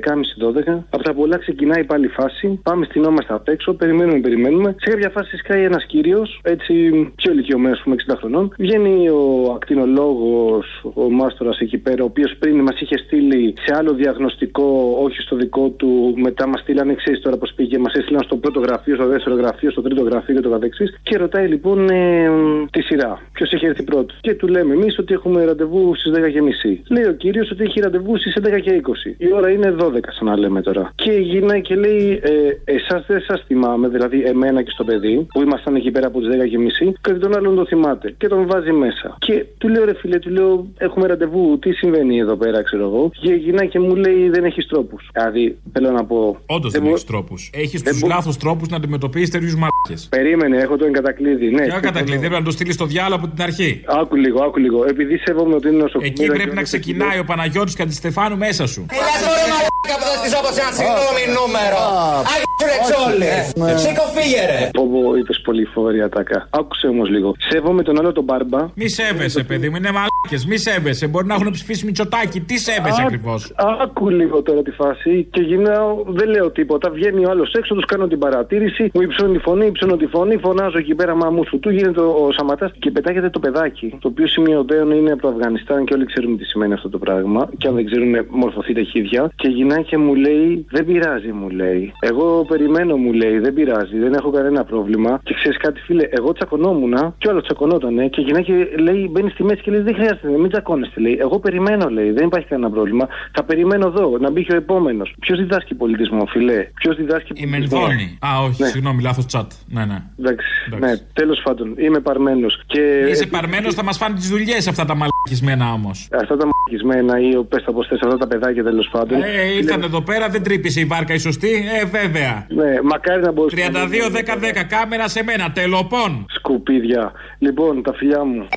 [SPEAKER 40] Από τα πολλά ξεκινάει πάλι η φάση. Πάμε στυνόμαστε απ' έξω, περιμένουμε, περιμένουμε. Σε κάποια φάση σκάει ένας κύριος, έτσι πιο ηλικιωμένος, πούμε 60 χρονών. Βγαίνει ο ακτινολόγος, ο μάστορας εκεί πέρα, ο οποίος πριν μας είχε στείλει σε άλλο διαγνωστικό, όχι στο δικό του. Μετά μας στείλανε, ξέρεις τώρα πώς πήγε, μας έστειλαν στο πρώτο γραφείο, στο δεύτερο γραφείο, στο τρίτο γραφείο και το καθεξής. Και ρωτάει λοιπόν ε, τη σειρά. Ποιος έχει έρθει πρώτος. Και του λέμε εμείς ότι έχουμε ραντεβού στις 10.30. Λέει ο κύριος ότι έχει ραντεβού στις 11.20. Η ώρα είναι 12, σαν να λέμε τώρα. Και γυρνάει και λέει, ε, εσάς δεν σας θυμάμαι, δηλαδή εμένα και στο παιδί, που ήμασταν εκεί πέρα από τις 10.30, και τον άλλον το θυμάται. Και τον βάζει μέσα. Και του λέω, ρε φίλε, του λέω, έχουμε ραντεβού, τι συμβαίνει εδώ πέρα, ξέρω εγώ. Και γυρνάει και μου λέει, δεν έχεις τρόπους. Δηλαδή, θέλω να πω.
[SPEAKER 23] Όντως δεν
[SPEAKER 40] μπο-
[SPEAKER 23] έχεις τρόπους. Έχεις
[SPEAKER 40] δεν
[SPEAKER 23] τους
[SPEAKER 40] μπο-
[SPEAKER 23] λάθος τρόπους να αντιμετωπίσεις τέτοιους μαλάκες.
[SPEAKER 40] Περίμενε, έχω το εγκατακλείδι. Ναι,
[SPEAKER 23] Ποια κατακλείδη, πρέπει να το στείλεις στο διάλογο από την αρχή.
[SPEAKER 40] Άκου λίγο, άκου λίγο. Επειδή σέβομαι ότι είναι νοσοκομείο.
[SPEAKER 23] Εκεί πρέπει να ξεκινάει ο Παναγιώτης και Αντιστεφάνου μέσα σου.
[SPEAKER 41] Έλα τώρα μαλάκα που θα στήσω από ένα συγγνώμη νούμερο. Άγιο σου ρετσόλη. Σήκω φύγε ρε.
[SPEAKER 40] Πω πω, είπες πολύ φοβερή ατάκα. Άκουσε όμως λίγο. Σέβομαι τον άλλο τον μπάρμπα.
[SPEAKER 23] Μη σέβεσαι, παιδί μου, είναι μαλάκες. Μη σέβεσαι. Μπορεί να έχουν ψηφίσει μυτσοτάκι. Τι σέβεσαι
[SPEAKER 40] Α,
[SPEAKER 23] ακριβώς;
[SPEAKER 40] Άκου λίγο τώρα τη φάση και γυρνάω, δεν λέω τίποτα. Βγαίνει ο άλλος έξω, τους κάνω την παρατήρηση, μου υψώνει τη φωνή, υψώνω τη φωνή, φωνάζω εκεί πέρα μαμού σου του, γίνεται ο, ο Σαματάς και πετάγεται το παιδάκι. Το οποίο σημειωτέων είναι από το Αφγανιστάν και όλοι ξέρουμε τι σημαίνει αυτό το πράγμα. Και αν δεν ξέρουν, μορφωθείτε χίδια. Και γυρνάει και μου λέει, Δεν πειράζει, μου λέει. Εγώ περιμένω, μου λέει, δεν πειράζει, δεν έχω κανένα πρόβλημα. Και ξέρεις κάτι, φίλε, εγώ τσακωνόμουν και ο άλλο τσακωνότανε και γυρνάει και λέει, μπαίνει στη μέση και λέει, Δεν χρειάζεται, μην τσακώνεστε, λέει. Εγώ περιμένω, λέει, δεν υπάρχει κανένα πρόβλημα. Θα περιμένω εδώ, να μπει και ο επόμενος. Ποιος διδάσκει πολιτισμό, φιλέ. Ποιος διδάσκει
[SPEAKER 23] Η
[SPEAKER 40] πολιτισμό;
[SPEAKER 23] Μενδώνη. Α, όχι,
[SPEAKER 40] Ναι.
[SPEAKER 23] συγγνώμη, λάθος τσάτ. Ναι, ναι.
[SPEAKER 40] Εντάξει, ναι, τέλος πάντων, είμαι παρμένος. Και
[SPEAKER 23] Είσαι
[SPEAKER 40] ε,
[SPEAKER 23] παρμένος, θα μας φάνε τις δουλειές αυτά τα μαλακισμένα όμως.
[SPEAKER 40] Αυτά τα μαγισμένα ή πες τα πώς θες, αυτά τα παιδάκια τέλος πάντων.
[SPEAKER 23] Ε, ήρθαν εδώ πέρα, δεν τρύπησε η βάρκα η σωστή. Ε, βέβαια.
[SPEAKER 40] Ναι, μακάρι να μπορούσε.
[SPEAKER 23] 32-10-10, κάμερα σε μένα, τελοπών.
[SPEAKER 40] Σκουπίδια. Λοιπόν, τα φιλιά μου.